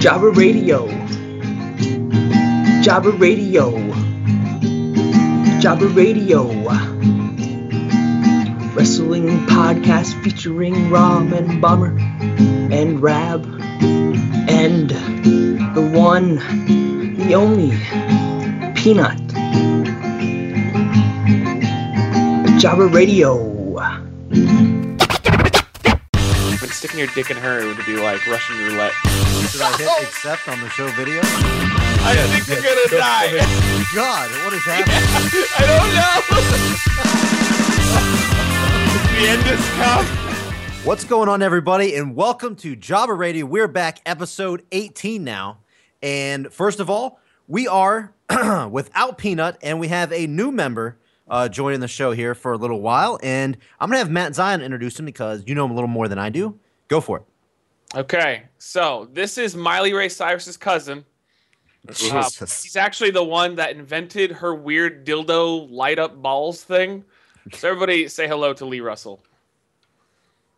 Jabba Radio. Jabba Radio. Jabba Radio. Wrestling podcast featuring Rom and Bomber and Rab and the one, the only Peanut. Jabba Radio. When sticking your dick in her would be like Russian roulette. Should I hit accept on the show video? I think you're gonna die. God, what is happening? I don't know. the end is come. What's going on, everybody? And welcome to Jabba Radio. We're back, episode 18 now. And first of all, we are without Peanut, and we have a new member uh, joining the show here for a little while. And I'm going to have Matt Zion introduce him because you know him a little more than I do. Go for it. Okay, so this is Miley Ray Cyrus's cousin. Uh, he's actually the one that invented her weird dildo light up balls thing. So everybody say hello to Lee Russell.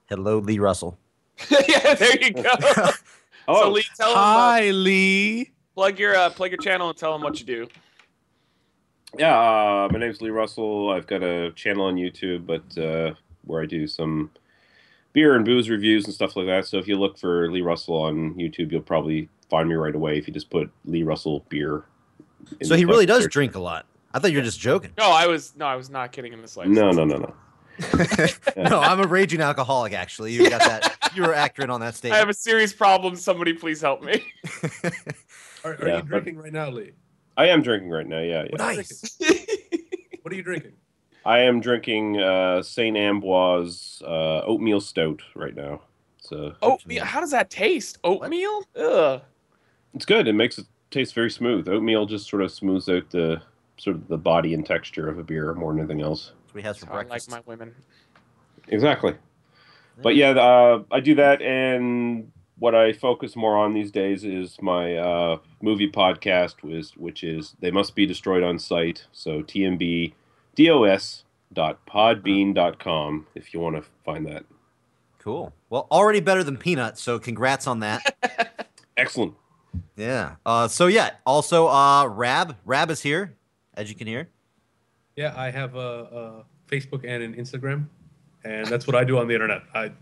Hello, Lee Russell. yeah, there you go. oh, So Lee, tell him uh, hi, Lee. plug your uh, plug your channel and tell them what you do. yeah. Uh, my name's Lee Russell. I've got a channel on YouTube, but uh, where I do some beer and booze reviews and stuff like that. So if you look for Lee Russell on YouTube, you'll probably find me right away if you just put Lee Russell beer. So he really does search. drink a lot. I thought you were just joking. No, I was no, I was not kidding in the slightest. No, no, no, no. no, I'm a raging alcoholic, actually. You got that. You were accurate on that statement. I have a serious problem. Somebody please help me. Are, are Yeah, you drinking right now, Lee? I am drinking right now. Yeah, yeah. What are you Nice. What are you drinking? I am drinking uh, Saint Ambroise uh, oatmeal stout right now. So Oatmeal. How does that taste? Oatmeal? Ugh. It's good. It makes it taste very smooth. Oatmeal just sort of smooths out the sort of the body and texture of a beer more than anything else. That's what he has for I like breakfast. my women. Exactly. But yeah, uh, I do that, and what I focus more on these days is my uh, movie podcast, which, which is They Must Be Destroyed on Site. So tmbdos.podbean.com if you want to find that. Cool. Well, already better than Peanut, so congrats on that. Excellent. yeah. Uh, so yeah. Also, uh, Rab. Rab is here, as you can hear. Yeah, I have a, a Facebook and an Instagram, and that's what I do on the internet. I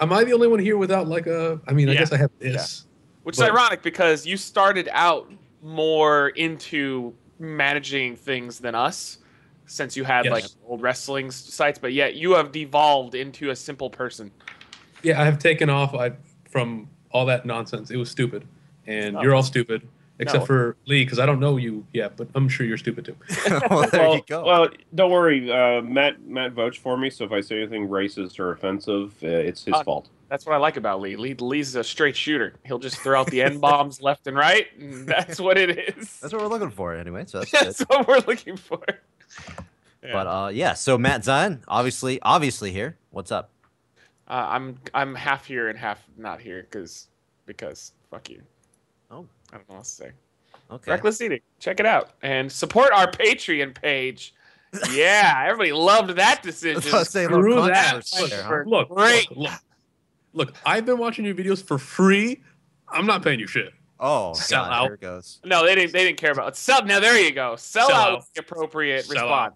am I the only one here without like a? I mean, I guess I have this. Which But- is ironic because you started out more into managing things than us, since you had Yes. like old wrestling sites, but yet you have devolved into a simple person. Yeah, I have taken off I, from all that nonsense. It was stupid, and Oh. you're all stupid except No. for Lee because I don't know you yet, but I'm sure you're stupid too. well, there well, you go. well, don't worry. Uh, Matt Matt vouched for me, so if I say anything racist or offensive, uh, it's his Uh, fault. That's what I like about Lee. Lee Lee's a straight shooter. He'll just throw out the n bombs left and right, and that's what it is. that's what we're looking for, anyway. So that's good. That's what we're looking for. Yeah. But uh, yeah. So Matt Zion, obviously, obviously here. What's up? Uh, I'm I'm half here and half not here because because fuck you. Oh. I don't know what to say. Okay. Reckless eating. Check it out and support our Patreon page. Yeah, everybody loved that decision. Let's say a little Screw that. there, huh? Look, Great. look, look, look, I've been watching your videos for free. I'm not paying you shit. Oh Sell God, out. here it goes. No, they didn't. They didn't care about it. Sell. Now there you go. Sell, Sell out out. the appropriate Sell response.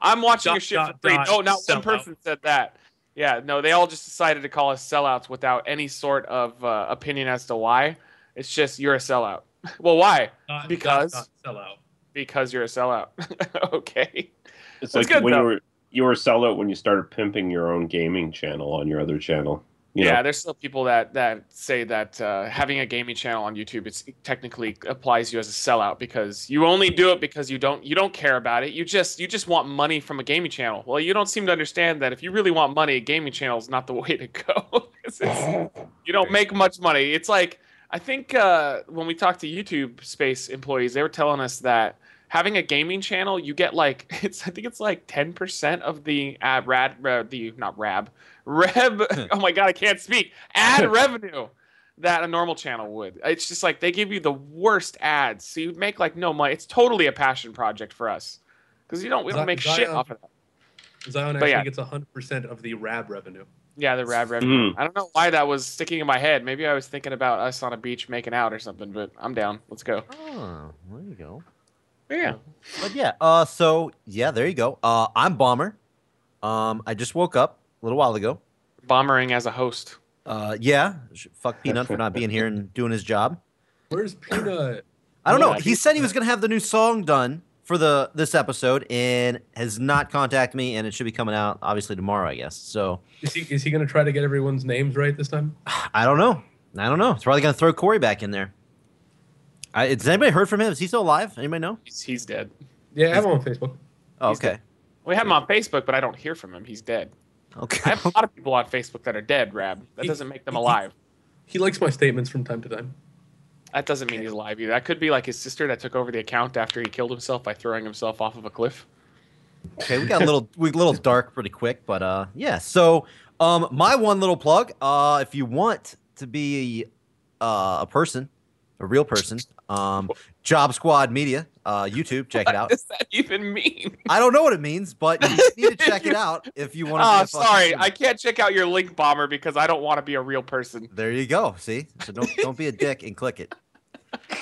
I'm watching Dot, your shit dot, for free. dot, no, not one person said that. Yeah, no, they all just decided to call us sellouts without any sort of uh, opinion as to why. It's just you're a sellout. well, why? Dot, Because- dot, dot, sell out. Because you're a sellout. okay. It's That's like good, when though. you were you were a sellout when you started pimping your own gaming channel on your other channel. You yeah, know, there's still people that that say that uh, having a gaming channel on YouTube it's it technically applies you as a sellout because you only do it because you don't you don't care about it. You just you just want money from a gaming channel. Well, you don't seem to understand that if you really want money, a gaming channel is not the way to go. it's- you don't make much money. It's like I think uh, when we talked to YouTube Space employees, they were telling us that having a gaming channel, you get like it's I think it's like ten percent of the ad rad uh, the not rab rev. oh my god, I can't speak. Ad revenue that a normal channel would. It's just like they give you the worst ads, so you make like no money. It's totally a passion project for us because you don't we don't Zi- make shit off of that. Zion But actually yeah. gets 100% of the RAB revenue. Yeah, the Rab revenue. Mhm. I don't know why that was sticking in my head. Maybe I was thinking about us on a beach making out or something. But I'm down. Let's go. Oh, there you go. But yeah. But yeah, uh, so yeah, there you go. Uh, I'm Bomber. Um, I just woke up a little while ago. Bombering as a host. Uh, yeah, sh- fuck Peanut for not being here and doing his job. Where's Peanut? I don't know. Yeah. He said he was gonna have the new song done for the this episode and has not contacted me, and it should be coming out obviously tomorrow, I guess. So Is he is he gonna try to get everyone's names right this time? I don't know. I don't know. It's probably gonna throw Corey back in there. I, has anybody heard from him? Is he still alive? Anybody know? He's, he's dead. Yeah, I have him on Facebook. Oh, He's okay. We have him on Facebook, but I don't hear from him. He's dead. Okay. I have a lot of people on Facebook that are dead, Rab. That He- doesn't make them he- alive. He likes my statements from time to time. That doesn't mean he's alive either. That could be like his sister that took over the account after he killed himself by throwing himself off of a cliff. Okay, we got a little we a little dark pretty quick, but uh yeah. So um my one little plug, uh if you want to be uh, a person, a real person, um Job Squad Media, uh YouTube, check it out. What does that even mean? I don't know what it means, but you need to check it out if you want to Oh, sorry. I can't check out your link bomber because I don't want to be a real person. There you go. See? So don't don't be a dick and click it.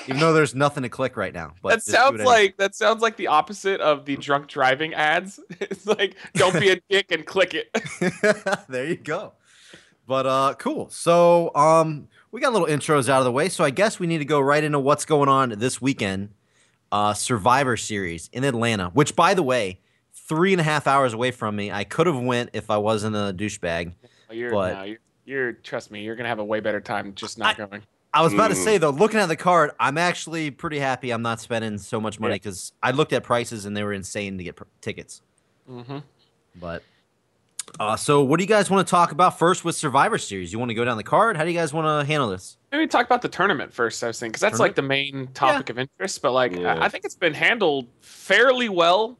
Even though there's nothing to click right now. But that sounds anyway. like that sounds like the opposite of the drunk driving ads. It's like don't be a dick and click it. there you go. But uh cool. So um we got little intros out of the way. So I guess we need to go right into what's going on this weekend. Uh Survivor Series in Atlanta, which by the way, three and a half hours away from me. I could have went if I wasn't a douchebag. You're, But- no, you're, you're trust me, you're gonna have a way better time just not going. I was about to Mm. say though, looking at the card, I'm actually pretty happy I'm not spending so much money Yeah. because I looked at prices and they were insane to get pr- tickets. hmm But uh, so what do you guys want to talk about first with Survivor Series? You want to go down the card? How do you guys want to handle this? Maybe talk about the tournament first. I was thinking because that's like the main topic of interest. But like, Yeah. I, I think it's been handled fairly well,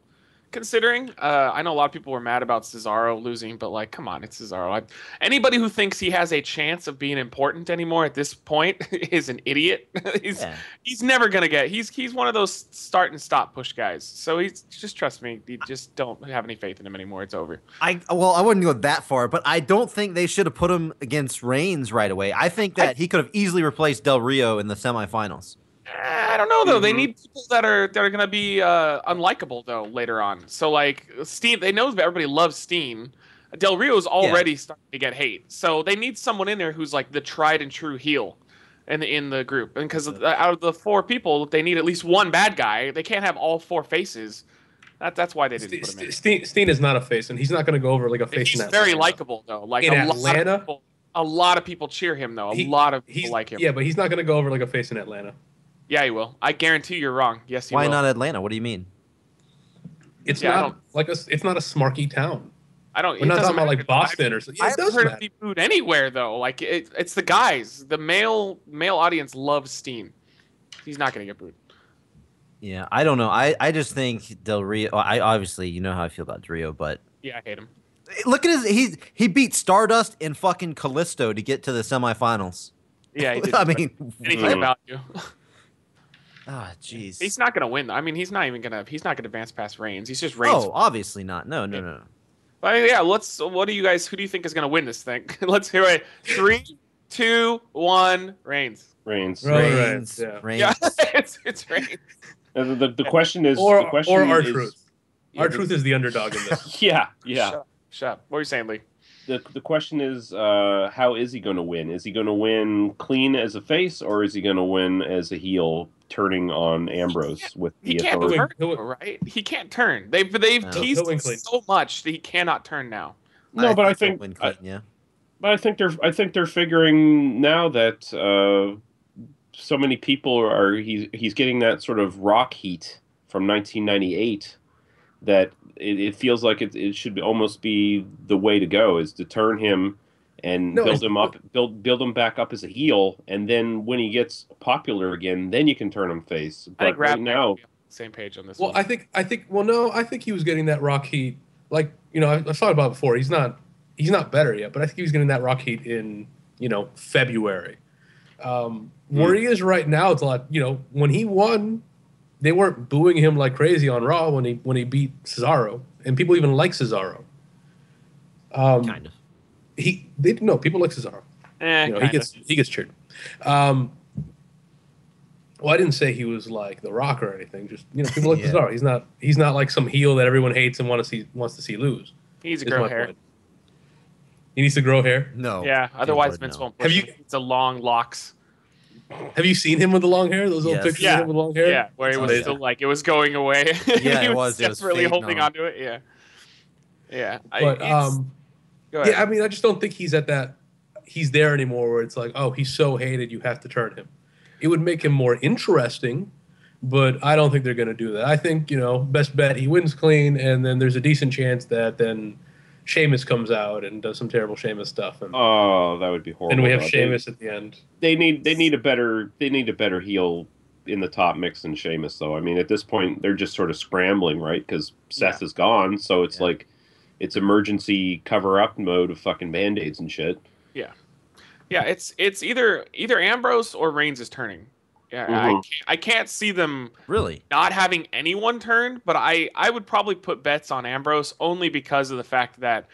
considering. Uh, I know a lot of people were mad about Cesaro losing, but like, come on, it's Cesaro. I, anybody who thinks he has a chance of being important anymore at this point is an idiot. he's Yeah. he's never gonna get. He's he's one of those start and stop push guys. So he's just trust me. You just don't have any faith in him anymore. It's over. I well, I wouldn't go that far, but I don't think they should have put him against Reigns right away. I think that he could have easily replaced Del Rio in the semifinals. I don't know though. They Mhm. need people that are that are gonna be uh, unlikable though later on. So like Steen, they know everybody loves Steen. Del Rio is already starting to get hate. So they need someone in there who's like the tried and true heel in the in the group. And because out of the four people, they need at least one bad guy. They can't have all four faces. That, that's why they didn't put him in. Steen, Steen is not a face, and he's not going to go over like a face. He's very likable though. Like In a lot Atlanta? of people, a lot of people cheer him though. A He- lot of people like him. Yeah, but he's not going to go over like a face in Atlanta. Yeah, he will. I guarantee you're wrong. Yes, he will. Why will. not Atlanta? What do you mean? It's Yeah, I not don't- like a. It's not a smarky town. I don't. We're it not doesn't talking about matter. like Boston or something. I Yeah, it haven't does heard matter. him be booed anywhere though. Like it, it's the guys. The male male audience loves Steen. He's not gonna get booed. Yeah, I don't know. I, I just think Del Rio. I obviously you know how I feel about Del Rio, but Yeah, I hate him. look at his. He he beat Stardust and fucking Kalisto to get to the semifinals. Yeah, he did. I mean, anything what? about you. ah, jeez. He's not gonna win. I mean, he's not even gonna. He's not gonna advance past Reigns. He's just Reigns. Oh, obviously not. No, no, no. no. But yeah, let's. What do you guys? Who do you think is gonna win this thing? let's hear it. Three, two, one. Reigns. Reigns. Right. Reigns, yeah. Reigns. Yeah, it's it's Reigns. The, the, the question is Or the question or R Truth. R Truth is the underdog in this. Yeah, yeah. Shut up. Shut up. What are you saying, Lee? The the question is, uh, how is he going to win? Is he going to win clean as a face, or is he going to win as a heel, turning on Ambrose with He the can't authority? turn, He'll- right? He can't turn. They've they've No. teased him so much that he cannot turn now. No, but I think win I, yeah. but I think they're I think they're figuring now that uh, so many people are he's he's getting that sort of rock heat from 1998 that it, it feels like it, it should almost be the way to go is to turn him and No, build him up build build him back up as a heel and then when he gets popular again then you can turn him face but think right now same page on this Well, one. I think I think well no, I think he was getting that rock heat. Like you know, I, I've thought about it before. He's not he's not better yet, but I think he was getting that rock heat in you know February. Um, Where he is right now, it's a lot. You know, when he won, they weren't booing him like crazy on Raw when he when he beat Cesaro, and people even like Cesaro. Um, Kind of. he they no people like Cesaro. Eh, you know, he kinda. gets he gets cheered. Um, well, I didn't say he was like The Rock or anything. Just you know, people like Yeah. Cesaro. He's not he's not like some heel that everyone hates and want to see wants to see lose. He needs to grow hair. point. He needs to grow hair. No. Yeah, otherwise Vince no. won't. Have Push you- him. It's a long locks. Have you seen him with the long hair? Those little Yes. pictures Yeah. of him with long hair. Yeah, where he was amazing. still like it was going away. Yeah, he it was was. It was desperately fading holding off. onto it. Yeah, yeah. But it's- um, go ahead. yeah, I mean, I just don't think he's at that. He's there anymore. Where it's like, oh, he's so hated, you have to turn him. It would make him more interesting, but I don't think they're going to do that. I think you know, best bet he wins clean, and then there's a decent chance that then Sheamus comes out and does some terrible Sheamus stuff, and Oh, that would be horrible. And we have though. They- at the end. They need they need a better they need a better heel in the top mix than Sheamus though. I mean, at this point they're just sort of scrambling, right? Because Seth is gone, so it's Yeah. like it's emergency cover up mode of fucking band aids and shit. Yeah, yeah, it's it's either either Ambrose or Reigns is turning. Yeah, I Mhm. can't, I can't see them Really? not having anyone turn, but I I would probably put bets on Ambrose only because of the fact that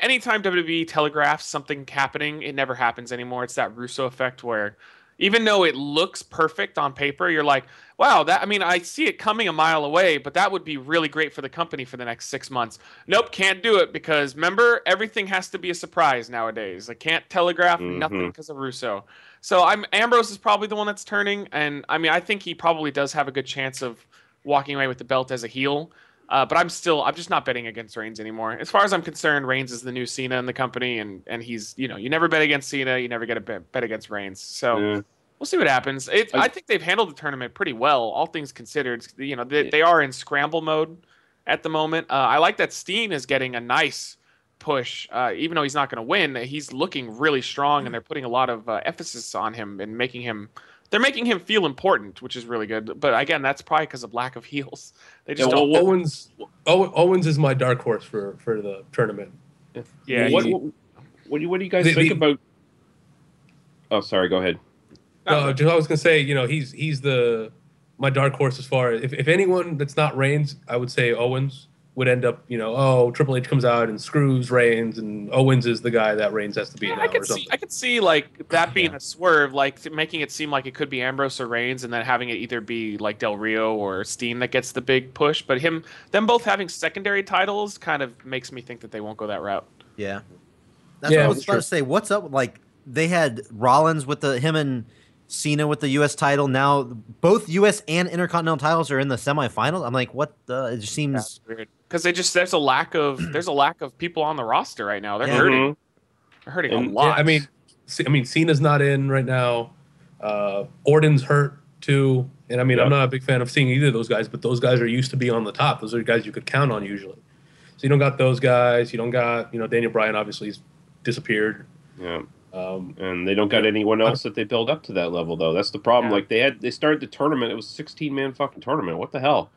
anytime WWE telegraphs something happening, it never happens anymore. It's that Russo effect where even though it looks perfect on paper, you're like, wow, that I mean, I see it coming a mile away, but that would be really great for the company for the next six months. Nope, can't do it because remember, everything has to be a surprise nowadays. I can't telegraph nothing Mhm. because of Russo. So I'm Ambrose is probably the one that's turning, and I mean, I think he probably does have a good chance of walking away with the belt as a heel. Uh, but I'm still, I'm just not betting against Reigns anymore. As far as I'm concerned, Reigns is the new Cena in the company, and and he's, you know, you never bet against Cena, you never get a bet, bet against Reigns. So Yeah. we'll see what happens. It, I, I- think they've handled the tournament pretty well, all things considered. You know, they, they are in scramble mode at the moment. Uh, I like that Steen is getting a nice push, uh, even though he's not going to win. He's looking really strong, and they're putting a lot of uh, emphasis on him and making him. They're making him feel important, which is really good. But again, that's probably because of lack of heels. They just Yeah, don't. well, Owens, Ow- Owens is my dark horse for for the tournament. yeah, what, he- what, what do you what do you guys The- think the- about? Oh, sorry. Go ahead. No, just, I was gonna say, you know, he's he's the my dark horse as far as if, if anyone that's not Reigns, I would say Owens would end up, you know, oh Triple H comes out and screws Reigns, and Owens is the guy that Reigns has to be Yeah, now I or could see. I could see like that being Yeah. a swerve, like t- making it seem like it could be Ambrose or Reigns, and then having it either be like Del Rio or Steen that gets the big push. But him, them both having secondary titles, kind of makes me think that they won't go that route. Yeah. That's Yeah, what I was that's about true. to say. What's up? Like they had Rollins with the him and Cena with the U.S. title. Now both U.S. and Intercontinental titles are in the semifinals. I'm like, what? The, it just seems. That's weird because they just there's a lack of there's a lack of people on the roster right now. They're Yeah. hurting. Mhm. They're hurting And- a Yeah, lot. I mean, C- I mean, Cena's not in right now. Uh, Orton's hurt too, and I mean, I'm not a big fan of seeing either of those guys, but those guys are used to be on the top. Those are guys you could count on usually. So you don't got those guys. You don't got you know Daniel Bryan obviously he's disappeared. Yeah. Um, and they don't got anyone else that they build up to that level though. That's the problem. Yeah. Like they had they started the tournament. It was sixteen man fucking tournament. What the hell?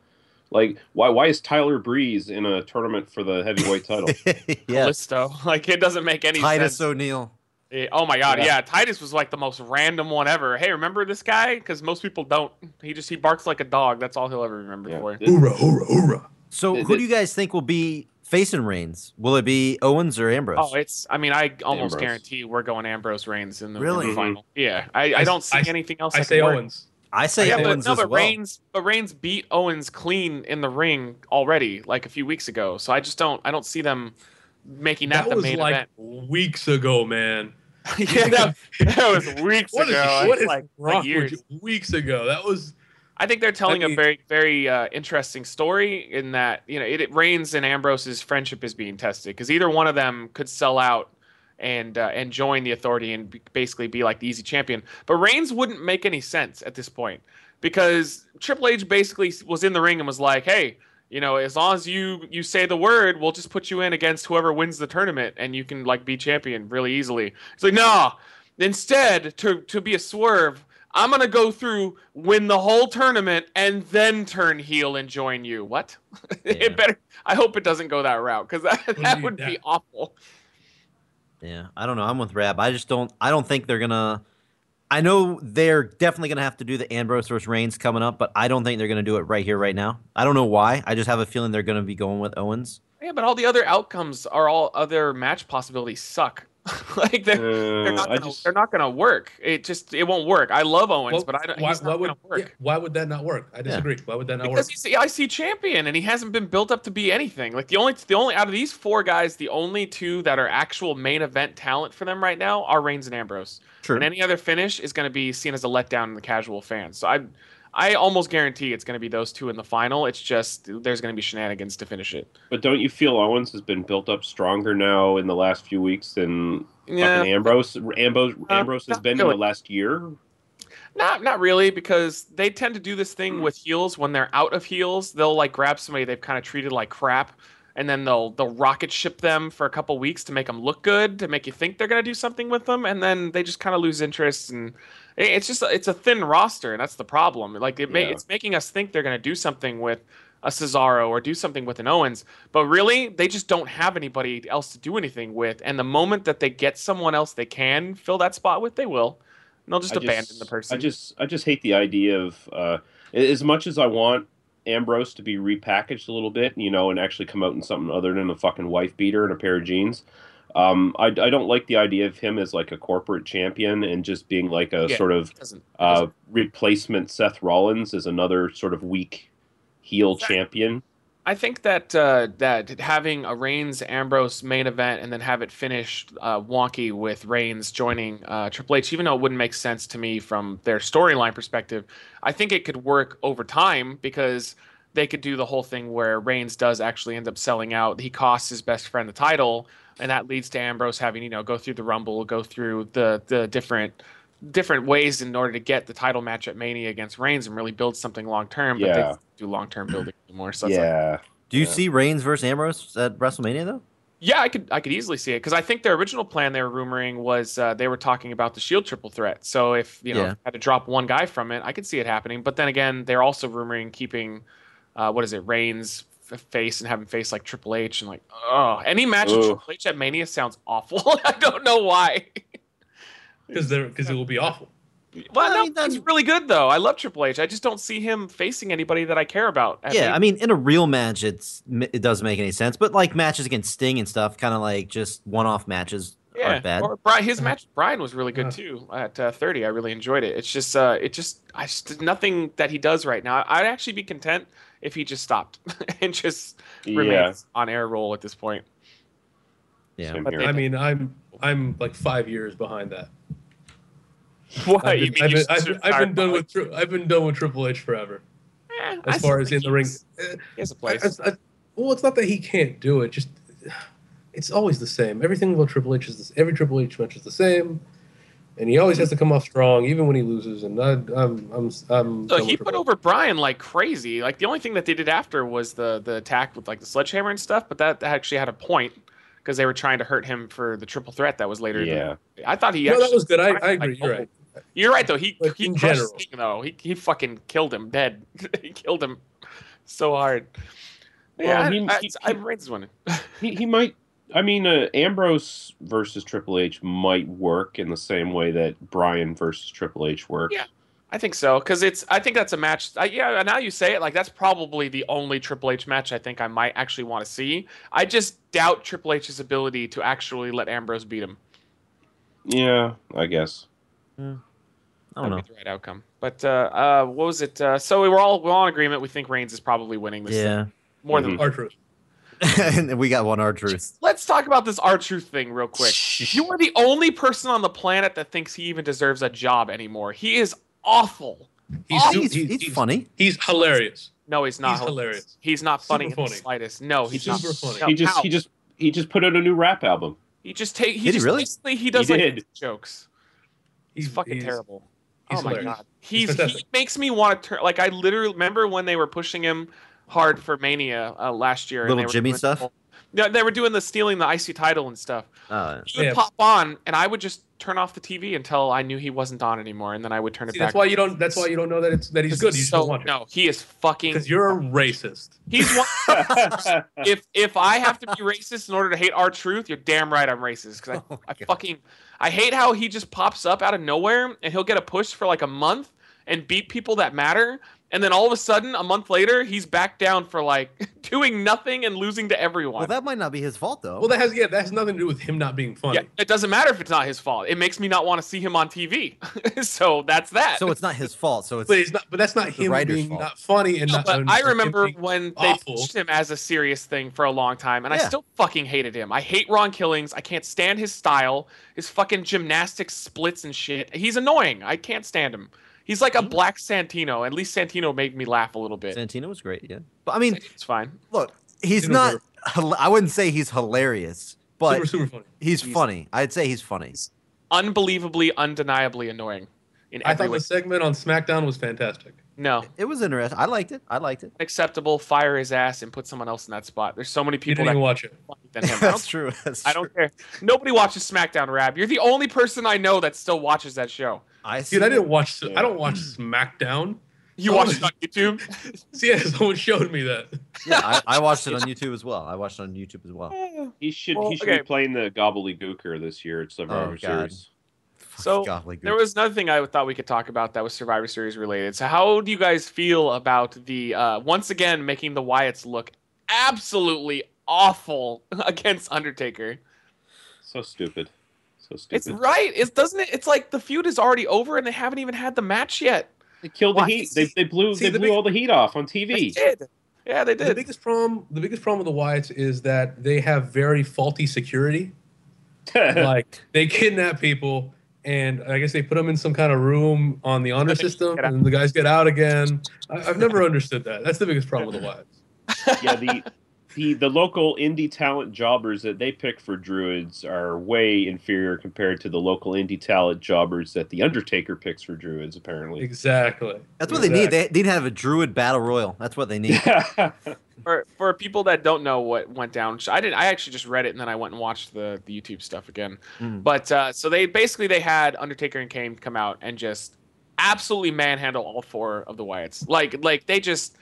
Like why why is Tyler Breeze in a tournament for the heavyweight title? yeah. Kalisto, like it doesn't make any Titus sense. Titus O'Neil. Eh, Oh my god, Yeah. yeah. Titus was like the most random one ever. Hey, remember this guy? Because most people don't. He just he barks like a dog. That's all he'll ever remember Yeah. for. hoorah, hoorah, hoorah! So Th- who th- do you guys think will be facing Reigns? Will it be Owens or Ambrose? Oh, it's. I mean, I almost Ambrose. guarantee we're going Ambrose Reigns in the, in Really? the final. Yeah, I, I I- don't see I- anything else. I say work. Owens. I say yeah, but Owens no, as but well. Reigns, but Reigns beat Owens clean in the ring already, like a few weeks ago. So I just don't. I don't see them making that, That the was main like event. weeks ago, man. yeah, that, that was weeks What is, ago. what It's is like, wrong like years. you? Weeks ago. That was I think they're telling mean- a very, very uh, interesting story in that you know it, it Reigns and Ambrose's friendship is being tested because either one of them could sell out and uh, and join the Authority and basically be like the easy champion. But Reigns wouldn't make any sense at this point because Triple H basically was in the ring and was like, "Hey, you know, as long as you you say the word, we'll just put you in against whoever wins the tournament, and you can like be champion really easily." It's like, no. Instead, to to be a swerve, I'm gonna go through, win the whole tournament, and then turn heel and join you. What? Yeah. it better. I hope it doesn't go that route because that, that Indeed, would be awful. Yeah, I don't know. I'm with Rab. I just don't. I don't think they're gonna. I know they're definitely gonna have to do the Ambrose versus Reigns coming up, but I don't think they're gonna do it right here, right now. I don't know why. I just have a feeling they're gonna be going with Owens. Yeah, but all the other outcomes are all other match possibilities suck. like they're, they're Uh, not gonna, just they're not gonna work. It just it won't work. I love Owens, Well, but I don't, why, he's why would work. yeah, why would that not work? I disagree. Why would that not Because work? he's the IC champion and he hasn't been built up to be anything. Like the only the only out of these four guys, the only two that are actual main event talent for them right now are Reigns and Ambrose. True. And any other finish is going to be seen as a letdown in the casual fans. So I I almost guarantee it's going to be those two in the final. It's just there's going to be shenanigans to finish it. But don't you feel Owens has been built up stronger now in the last few weeks than Yeah. fucking Ambrose? Ambrose, Uh, Ambrose has been really. in the last year. Not not really because they tend to do this thing with heels when they're out of heels. They'll like grab somebody they've kind of treated like crap and then they'll they'll rocket ship them for a couple weeks to make them look good, to make you think they're going to do something with them and then they just kind of lose interest and it's just it's a thin roster and that's the problem. Like it ma- Yeah. it's making us think they're going to do something with a Cesaro or do something with an Owens, but really they just don't have anybody else to do anything with. And the moment that they get someone else they can fill that spot with, they will. And they'll just I abandon the person. I just I just hate the idea of uh, as much as I want Ambrose to be repackaged a little bit, you know, and actually come out in something other than a fucking wife beater and a pair of jeans. Um, I, I don't like the idea of him as like a corporate champion and just being like a Yeah. sort of doesn't, it uh, doesn't- replacement Seth Rollins as another sort of weak heel Exactly. champion. I think that uh, that having a Reigns Ambrose main event and then have it finish uh, wonky with Reigns joining uh, Triple H, even though it wouldn't make sense to me from their storyline perspective, I think it could work over time because they could do the whole thing where Reigns does actually end up selling out. He costs his best friend the title, and that leads to Ambrose having you know go through the Rumble, go through the the different different ways in order to get the title match at Mania against Reigns and really build something long term. But Yeah. they don't long term building anymore. So it's like, yeah, Do you Yeah. see Reigns versus Ambrose at WrestleMania though? Yeah, I could I could easily see it because I think their original plan they were rumoring was uh, they were talking about the Shield triple threat. So if you know Yeah. had to drop one guy from it, I could see it happening. But then again, they're also rumoring keeping uh, what is it, Reigns f- face and having face like Triple H and like oh any match with Triple H at Mania sounds awful. I don't know why. Because they're because it will be awful. well, I no, mean, that's really good though. I love Triple H. I just don't see him facing anybody that I care about. at yeah, Mania. I mean, in a real match, it's it doesn't make any sense. But like matches against Sting and stuff, kind of like just one-off matches Yeah, aren't bad. or Bri- his match Bryan was really good Yeah. too at uh, 30. I really enjoyed it. It's just, uh, it just, I just nothing that he does right now. I'd actually be content if he just stopped and just yeah. remains on air roll at this point. yeah, But they- I mean, I'm I'm like five years behind that. What I've you been, mean? I've been, I've been, I've been done with Tri- I've been done with Triple H forever. Eh, As I far as in the ring, he's- he has a I- place. I- I- well, it's not that he can't do it. Just it's always the same. Everything about Triple H is this, every Triple H match is the same, and he always has to come off strong, even when he loses. And I, I'm I'm I'm. So he put over Bryan like crazy. Like the only thing that they did after was the the attack with like the sledgehammer and stuff, but that, that actually had a point because they were trying to hurt him for the triple threat that was later. in the- yeah. I thought he. H. No, that was good. I, I like, agree. You're oh, right. You're right though. He But he in general. Sting though. He he fucking killed him dead. he killed him so hard. Well, yeah, I I mean, I, he- I, he- Reigns is. He, he might. I mean, uh, Ambrose versus Triple H might work in the same way that Bryan versus Triple H worked. Yeah. I think so because it's. I think that's a match. I, yeah, now you say it, like that's probably the only Triple H match I think I might actually want to see. I just doubt Triple H's ability to actually let Ambrose beat him. Yeah, I guess. I don't That'd know. be the right outcome. But uh, uh, what was it? Uh, so we were all we're all in agreement. We think Reigns is probably winning this. thing. Yeah, more than Mhm. R Truth. and we got one R Truth. Let's talk about this R Truth thing real quick. You are the only person on the planet that thinks he even deserves a job anymore. He is awful. He's, Oh, su- he's, he's, funny. He's hilarious. No, he's not. He's hilarious. He's not funny Super in the slightest. No, he's Super not. funny. No, he just how? he just he just put out a new rap album. he just take. He Did he really? basically he does He like did. jokes. He's, fucking terrible. he's oh my god, He's he's, he makes me want to turn. Like I literally remember when they were pushing him hard for Mania uh, last year. Little they Jimmy doing stuff? whole- Yeah, they were doing the stealing the IC title and stuff. Uh, He would Yeah. pop on, and I would just turn off the TV until I knew he wasn't on anymore, and then I would turn it See, back. that's why you don't. That's why you don't know that it's that he's good. You so, don't watch it no, he is fucking. because you're a racist. He's one. if if I have to be racist in order to hate R Truth, you're damn right I'm racist. Because I, Oh I fucking I hate how he just pops up out of nowhere and he'll get a push for like a month and beat people that matter, and then all of a sudden, a month later, he's back down for like doing nothing and losing to everyone. Well, that might not be his fault though. Well, that has yeah, that has nothing to do with him not being funny. yeah, it doesn't matter if it's not his fault. It makes me not want to see him on TV. so that's that. so it's not his fault. So it's But it's not. But that's not him being fault. not funny and No, not. but and- I remember being when they awful. pitched him as a serious thing for a long time, and I still fucking hated him. I hate Ron Killings. I can't stand his style, his fucking gymnastics splits and shit. He's annoying. I can't stand him. He's like a Mm-hmm. black Santino. At least Santino made me laugh a little bit. Santino was great. Yeah, but I mean, It's fine. look, he's Santino's not. hila- I wouldn't say he's hilarious, but super super funny. he's He's- funny. I'd say he's funny. Unbelievably, undeniably annoying in I thought way. the segment on SmackDown was fantastic. No, It was interesting. I liked it. I liked it. acceptable. Fire his ass and put someone else in that spot. There's so many You people didn't that even watch it. than him. That's true. That's I don't care. Nobody watches SmackDown Rab. You're the only person I know that still watches that show. I Dude, I didn't watch. I don't watch SmackDown. You Someone- watch it on YouTube? See, yeah, someone showed me that. Yeah, I, I watched it on YouTube as well. I watched it on YouTube as well. He should Well, he should okay. be playing the gobbledygooker this year at Survivor Oh, God. Series. So Godly there was another thing I thought we could talk about that was Survivor Series related. So how do you guys feel about the uh, once again making the Wyatts look absolutely awful against Undertaker? So stupid. So It's right. It's doesn't it? It's like the feud is already over and they haven't even had the match yet. They killed Why? the heat. They, they blew See, they the blew big- all the heat off on They TV. did. Yeah, they did. The biggest problem, the biggest problem with the Wyatts is that they have very faulty security. like they kidnap people, and I guess they put them in some kind of room on the honor system, and the guys get out again. I, I've never understood that. That's the biggest problem with the Wyatts. yeah, the the the local indie talent jobbers that they pick for druids are way inferior compared to the local indie talent jobbers that the Undertaker picks for druids. Apparently, Exactly. That's what they need. They need to have a druid battle royal. That's what they need. for for people that don't know what went down, I didn't. I actually just read it and then I went and watched the the YouTube stuff again. Mhm. But uh, so they basically they had Undertaker and Kane come out and just absolutely manhandle all four of the Wyatts. Like like they just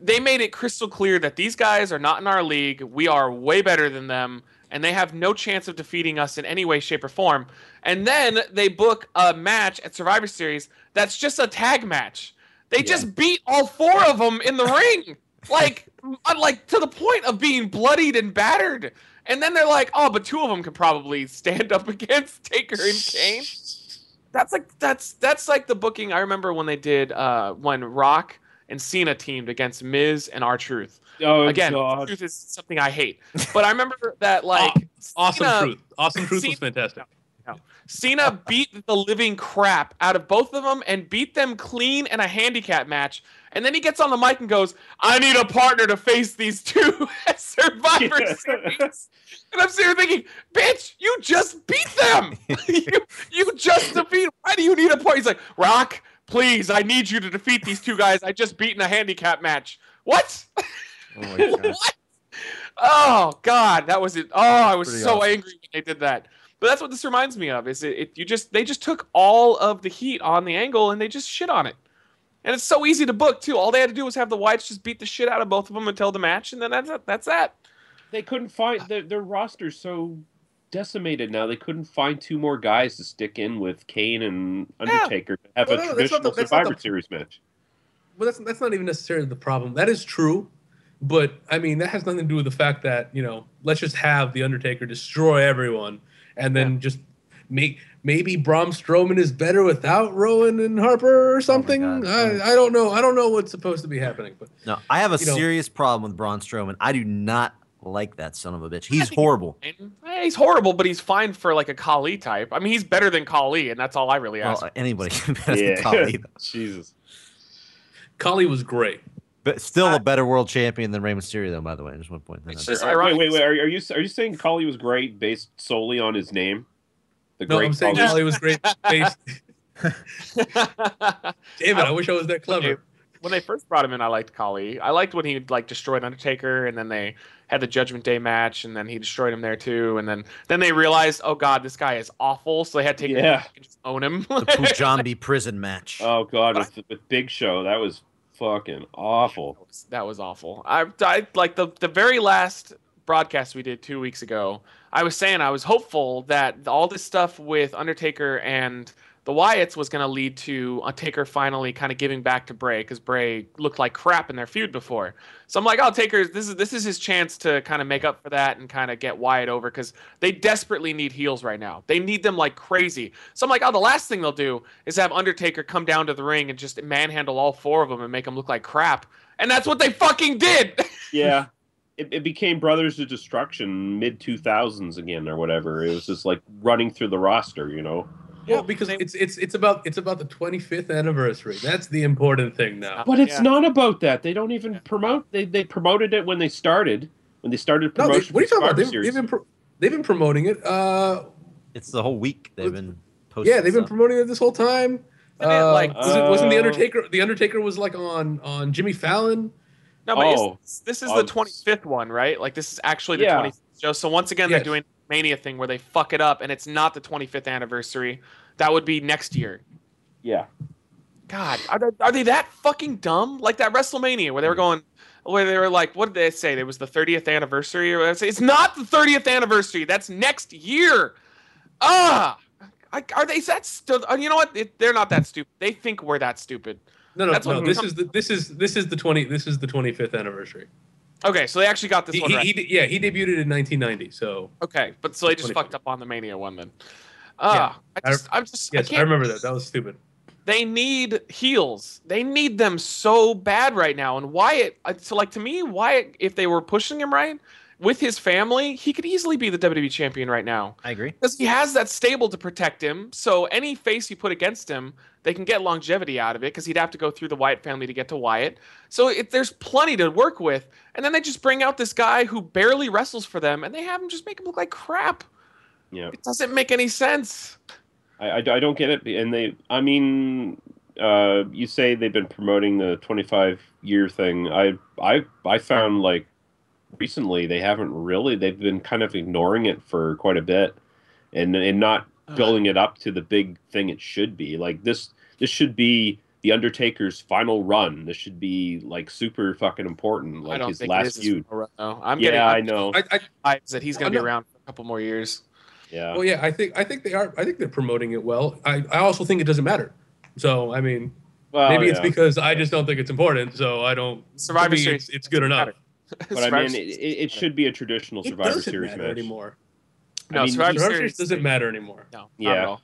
they made it crystal clear that these guys are not in our league. We are way better than them, and they have no chance of defeating us in any way, shape, or form. And then they book a match at Survivor Series that's just a tag match. They just beat all four of them in the ring, like uh, like to the point of being bloodied and battered. And then they're like, "Oh, but two of them could probably stand up against Taker and Kane." That's like that's that's like the booking I remember when they did uh, when Rock and Cena teamed against Miz and R Truth. oh Again, Truth is something I hate, but I remember that like Awesome Cena, truth. Awesome truth Cena- was fantastic. Cena beat the living crap out of both of them and beat them clean in a handicap match. And then he gets on the mic and goes, "I need a partner to face these two at Survivor Yeah. Series." And I'm sitting here thinking, "Bitch, you just beat them. you, you just defeat. Why do you need a partner?" He's like, "Rock, please, I need you to defeat these two guys. I just beat in a handicap match." What? Oh my god. what? Oh God, that was it. Oh, I was Pretty so awesome. angry when they did that. But that's what this reminds me of. Is it, it? You just they just took all of the heat on the angle and they just shit on it. And it's so easy to book too. All they had to do was have the Wyatts just beat the shit out of both of them until the match, and then that's that's that. they couldn't find their, their roster's so decimated now. They couldn't find two more guys to stick in with Kane and Undertaker to have Well, a no, traditional the- Survivor the- Series match. Well, that's that's not even necessarily the problem. That is true, but I mean that has nothing to do with the fact that you know let's just have the Undertaker destroy everyone, and then just make maybe Braun Strowman is better without Rowan and Harper or oh something. Oh I, I don't know. I don't know what's supposed to be happening, but No, I have a You know- serious problem with Braun Strowman. I do not like that son of a bitch. He's horrible. And, eh, he's horrible, but he's fine for like a Khali type. I mean, he's better than Khali, and that's all I really ask. Well, anybody can bet Yeah, yeah. Khali. Jesus. Khali was great. but still a better world champion than Rey Mysterio, though. By the way, I just one point It's just Are- wait, wait, wait. Are, are you are you saying Khali was great based solely on his name? The No, great I'm saying Khali was great. Based, damn it! I wish I was that clever. When they first brought him in, I liked Khali. I liked when he like destroyed Undertaker, and then they had the Judgment Day match, and then he destroyed him there too. And then then they realized, oh god, this guy is awful, so they had to take him Yeah. back and just own him. The Punjabi prison match. Oh god, with, with Big Show, that was fucking awful. That was- that was awful. I, I like the the very last broadcast we did two weeks ago. I was saying I was hopeful that all this stuff with Undertaker and the Wyatts was going to lead to a Taker finally kind of giving back to Bray because Bray looked like crap in their feud before. So I'm like, oh, Taker, this is this is his chance to kind of make up for that and kind of get Wyatt over because they desperately need heels right now. They need them like crazy. So I'm like, oh, the last thing they'll do is have Undertaker come down to the ring and just manhandle all four of them and make them look like crap. And that's what they fucking did. Yeah. It, it became Brothers of Destruction mid 2000s again or whatever. It was just like running through the roster, you know. Well, because it's it's it's about it's about the 25th anniversary. That's the important thing now. But it's Yeah. not about that. They don't even promote. They they promoted it when they started. When they started No, they, promotion. what are you for talking about? They've, they've been pro- they've been promoting it. Uh, It's the whole week they've been posting. yeah, they've been stuff. promoting it this whole time. Isn't it Uh, like- was it, wasn't the Uh, Undertaker? The Undertaker was like on on Jimmy Fallon. No, but Oh. it's, this is Oh, the 25th one, right? Like this is actually the Yeah. 25th show. So once again, Yes. they're doing Mania thing where they fuck it up, and it's not the 25th anniversary. That would be next year. Yeah. God, are they, are they that fucking dumb? Like that WrestleMania where they were going, where they were like, what did they say? It was the 30th anniversary, or it's not the 30th anniversary. That's next year. Ah, I, are they that? Stu- uh, you know what? It, they're not that stupid. They think we're that stupid. No, no, That's no. This is the this is this is the twenty this is the 25th anniversary. Okay, so they actually got this He, one right. he yeah, he debuted in 1990. So Okay, but so they just fucked up on the Mania one then. Ah, I I- just, I'm just, yes, I I, remember that. That was stupid. They need heels. They need them so bad right now. And Wyatt, uh, so like to me, Wyatt, if they were pushing him right with his family, he could easily be the WWE champion right now I agree. because he has that stable to protect him. So any face you put against him, they can get longevity out of it because he'd have to go through the Wyatt family to get to Wyatt. So it, there's plenty to work with. And then they just bring out this guy who barely wrestles for them, and they have him just make him look like crap. Yeah. It doesn't make any sense. I, I, I don't get it. And they, I mean, uh, you say they've been promoting the 25 year thing. I, I, I found like recently they haven't really. They've been kind of ignoring it for quite a bit, and and not building it up to the big thing it should be. Like this, this should be the Undertaker's final run. This should be like super fucking important. Like his last is. feud. No, I'm Yeah, getting. I I'm know. I, I vibes that he's going to be I'm not- around for a couple more years. Yeah. well, yeah, I think I think they are. I think they're promoting it well. I, I also think it doesn't matter. So I mean, Well, maybe it's Oh, because I just don't think it's important. So I don't. Survivor to Series It's, it's good enough. matter. But I mean, it, it, it should be a traditional It Survivor doesn't Series matter match. anymore. No, I mean, Survivor, Survivor Series Series doesn't matter anymore. No, not Yeah. at all.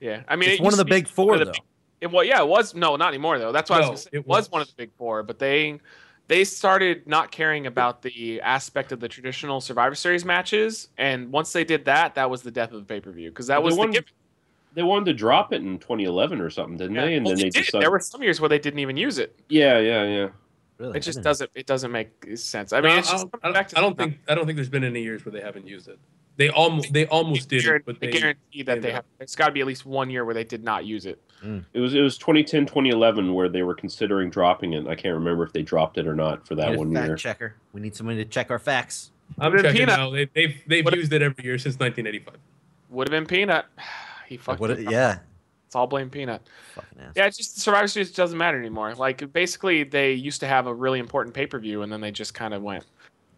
Yeah, I mean, It's it one of the big four, the though. big- It, well, yeah, it was. No, not anymore though. That's why I was No, gonna say, it it was. was. one of the big four, but they they started not caring about the aspect of the traditional Survivor Series matches, and once they did that, that was the death of the pay per view because that Well, was they the wanted- gimmick. They wanted to drop it in 2011 or something, didn't they? And Well, then they did. decided. There were some years where they didn't even use it. Yeah, yeah, yeah. Really, It just doesn't. It doesn't make sense. I No, mean, it's I just don't, I don't, I don't think I don't think there's been any years where they haven't used it. They almost they almost did it, but they they guarantee that they ended have. It's got to be at least one year where they did not use it. Mm. It was it was 2010, 2011 where they were considering dropping it. I can't remember if they dropped it or not for that one fact year. checker. We need somebody to check our facts. I'm Would've checking Peanut. now. They, they've they've Would've- used it every year since 1985. Would have been Peanut. He fucked it. it- up. yeah. It's all blame Peanut. Fucking. Yeah, it's just Survivor Series doesn't matter anymore. Like basically, they used to have a really important pay per view, and then they just kind of went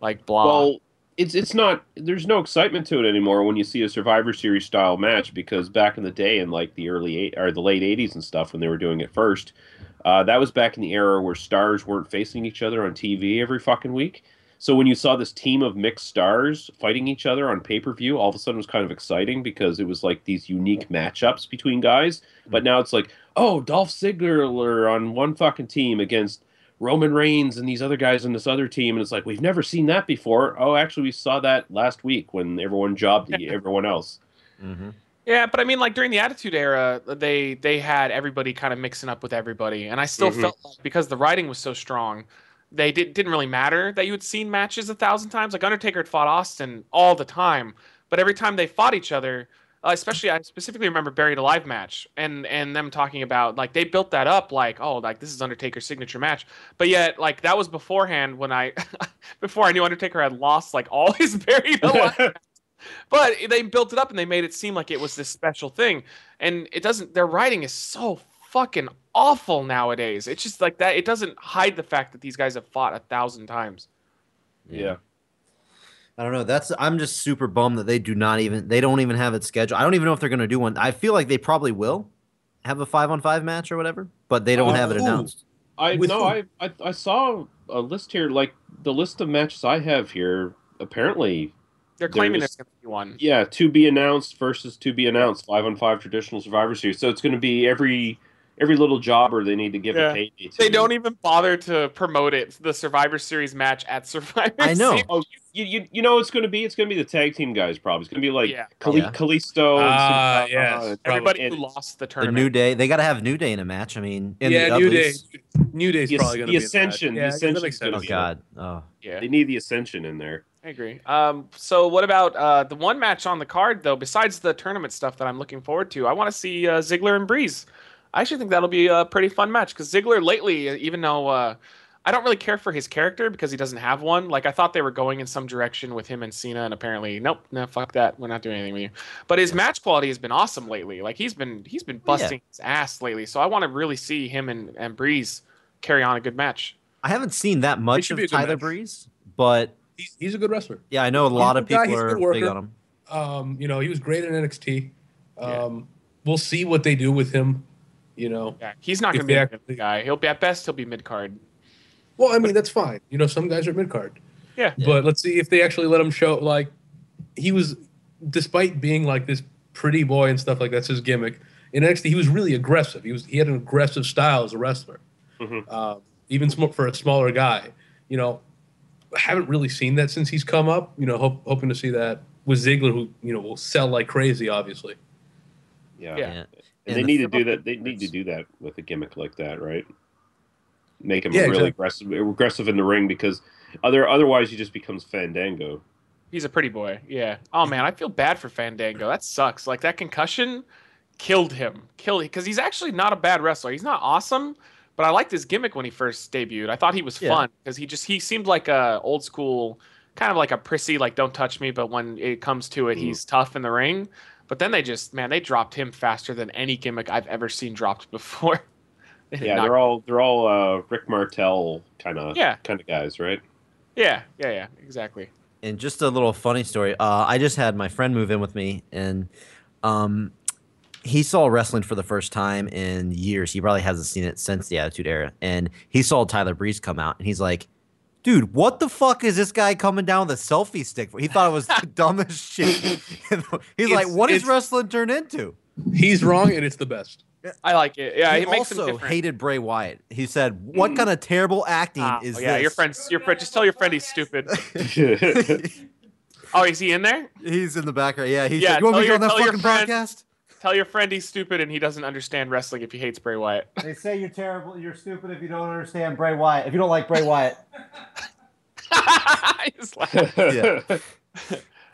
like blah. Well, it's it's not. There's no excitement to it anymore when you see a Survivor Series style match because back in the day, in like the early eight or the late 80s and stuff, when they were doing it first, uh, that was back in the era where stars weren't facing each other on TV every fucking week. So when you saw this team of mixed stars fighting each other on pay per view, all of a sudden it was kind of exciting because it was like these unique matchups between guys. But now it's like, oh, Dolph Ziggler on one fucking team against Roman Reigns and these other guys on this other team, and it's like we've never seen that before. Oh, actually, we saw that last week when everyone jobbed everyone else. Mm-hmm. yeah, but I mean, like during the Attitude Era, they they had everybody kind of mixing up with everybody, and I still Mhm. felt like because the writing was so strong, they did, didn't really matter that you had seen matches a thousand times. Like Undertaker had fought Austin all the time, but every time they fought each other, uh, especially I specifically remember Buried Alive match and and them talking about like they built that up like oh like this is Undertaker's signature match, but yet like that was beforehand when I before I knew Undertaker had lost like all his Buried Alive. But they built it up and they made it seem like it was this special thing, and it doesn't. Their writing is so fucking awful nowadays. It's just like that. It doesn't hide the fact that these guys have fought a thousand times. yeah. I don't know. That's I'm just super bummed that they do not even they don't even have it scheduled. I don't even know if they're going to do one. I feel like they probably will have a five on five match or whatever, but they don't Oh, have it ooh. announced. I With no. I, I I saw a list here. Like the list of matches I have here. Apparently, They're claiming There's- there's going to be one. yeah, to be announced versus to be announced. Five on five traditional Survivor Series. So it's going to be every every little jobber they need to give Yeah. a payday to. They don't even bother to promote it, the Survivor Series match at Survivor I know. Series. Oh, you, you you know it's going to be it's going to be the tag team guys. Probably it's going to be like Yeah. Kali- Yeah. Kalisto. and Ah, some- yes. uh, Everybody and who lost the The tournament. New Day, they got to have New Day in a match. I mean, in yeah, the New Day. New Day's The- probably going to be Ascension, In the that. Yeah, Ascension's that gonna Oh God. Oh. yeah, They need the Ascension in there. I agree. Um, so what about uh, the one match on the card though? Besides the tournament stuff that I'm looking forward to, I want to see uh, Ziggler and Breeze. I actually think that'll be a pretty fun match because Ziggler lately, even though uh, I don't really care for his character because he doesn't have one. Like I thought they were going in some direction with him and Cena, and apparently, nope, no, fuck that. We're not doing anything with you. But his match quality has been awesome lately. Like he's been he's been busting his ass lately. So I want to really see him and, and Breeze carry on a good match. I haven't seen that much of be a good Tyler match. Breeze, but He's, he's a good wrestler. yeah, I know a lot a of good guy, people are good big on him. Um, you know, he was great in NXT. Um, Yeah. We'll see what they do with him. You know, Yeah, he's not going to be they a guy. He'll be at best he'll be mid card. well, I mean that's fine. You know, some guys are mid card. Yeah. Yeah. But let's see if they actually let him show. Like, he was, despite being like this pretty boy and stuff like that's his gimmick. In NXT, he was really aggressive. He was he had an aggressive style as a wrestler, Mhm. uh, even sm- for a smaller guy. You know, I haven't really seen that since he's come up. You know, hope, hoping to see that with Ziggler, who you know will sell like crazy. Obviously, Yeah. Yeah. Yeah. And, And they the need to do that. They need to do that with a gimmick like that, right? Make him Yeah, really exactly. aggressive, aggressive in the ring because other otherwise he just becomes Fandango. He's a pretty boy. Yeah. Oh man, I feel bad for Fandango. That sucks. Like that concussion killed him. Killed because he's actually not a bad wrestler. He's not awesome, but I liked his gimmick when he first debuted. I thought he was Yeah. fun because he just he seemed like a old school kind of like a prissy like don't touch me, but when it comes to it, Mm. he's tough in the ring. But then they just man, they dropped him faster than any gimmick I've ever seen dropped before. They Yeah, not- they're all they're all uh, Rick Martel kind of Yeah. kind of guys, right? yeah, yeah, yeah, exactly. And just a little funny story. Uh, I just had my friend move in with me, and um, he saw wrestling for the first time in years. He probably hasn't seen it since the Attitude Era. And he saw Tyler Breeze come out, and he's like, "Dude, what the fuck is this guy coming down with a selfie stick for?" He thought it was the dumbest shit. he's like, It's- "What is wrestling turned into?" he's wrong, and it's the best. I like it. Yeah, he it also hated Bray Wyatt. He said, "What kind of terrible acting Ah, is yeah, this?" your friend's your friend. Just tell your friend he's stupid. Oh, is he in there? He's in the background. Yeah, he's Yeah, said, "You want me to on that fucking friend- podcast?" Tell your friend he's stupid and he doesn't understand wrestling if he hates Bray Wyatt. They say you're terrible. You're stupid if you don't understand Bray Wyatt. If you don't like Bray Wyatt. He's like- Yeah.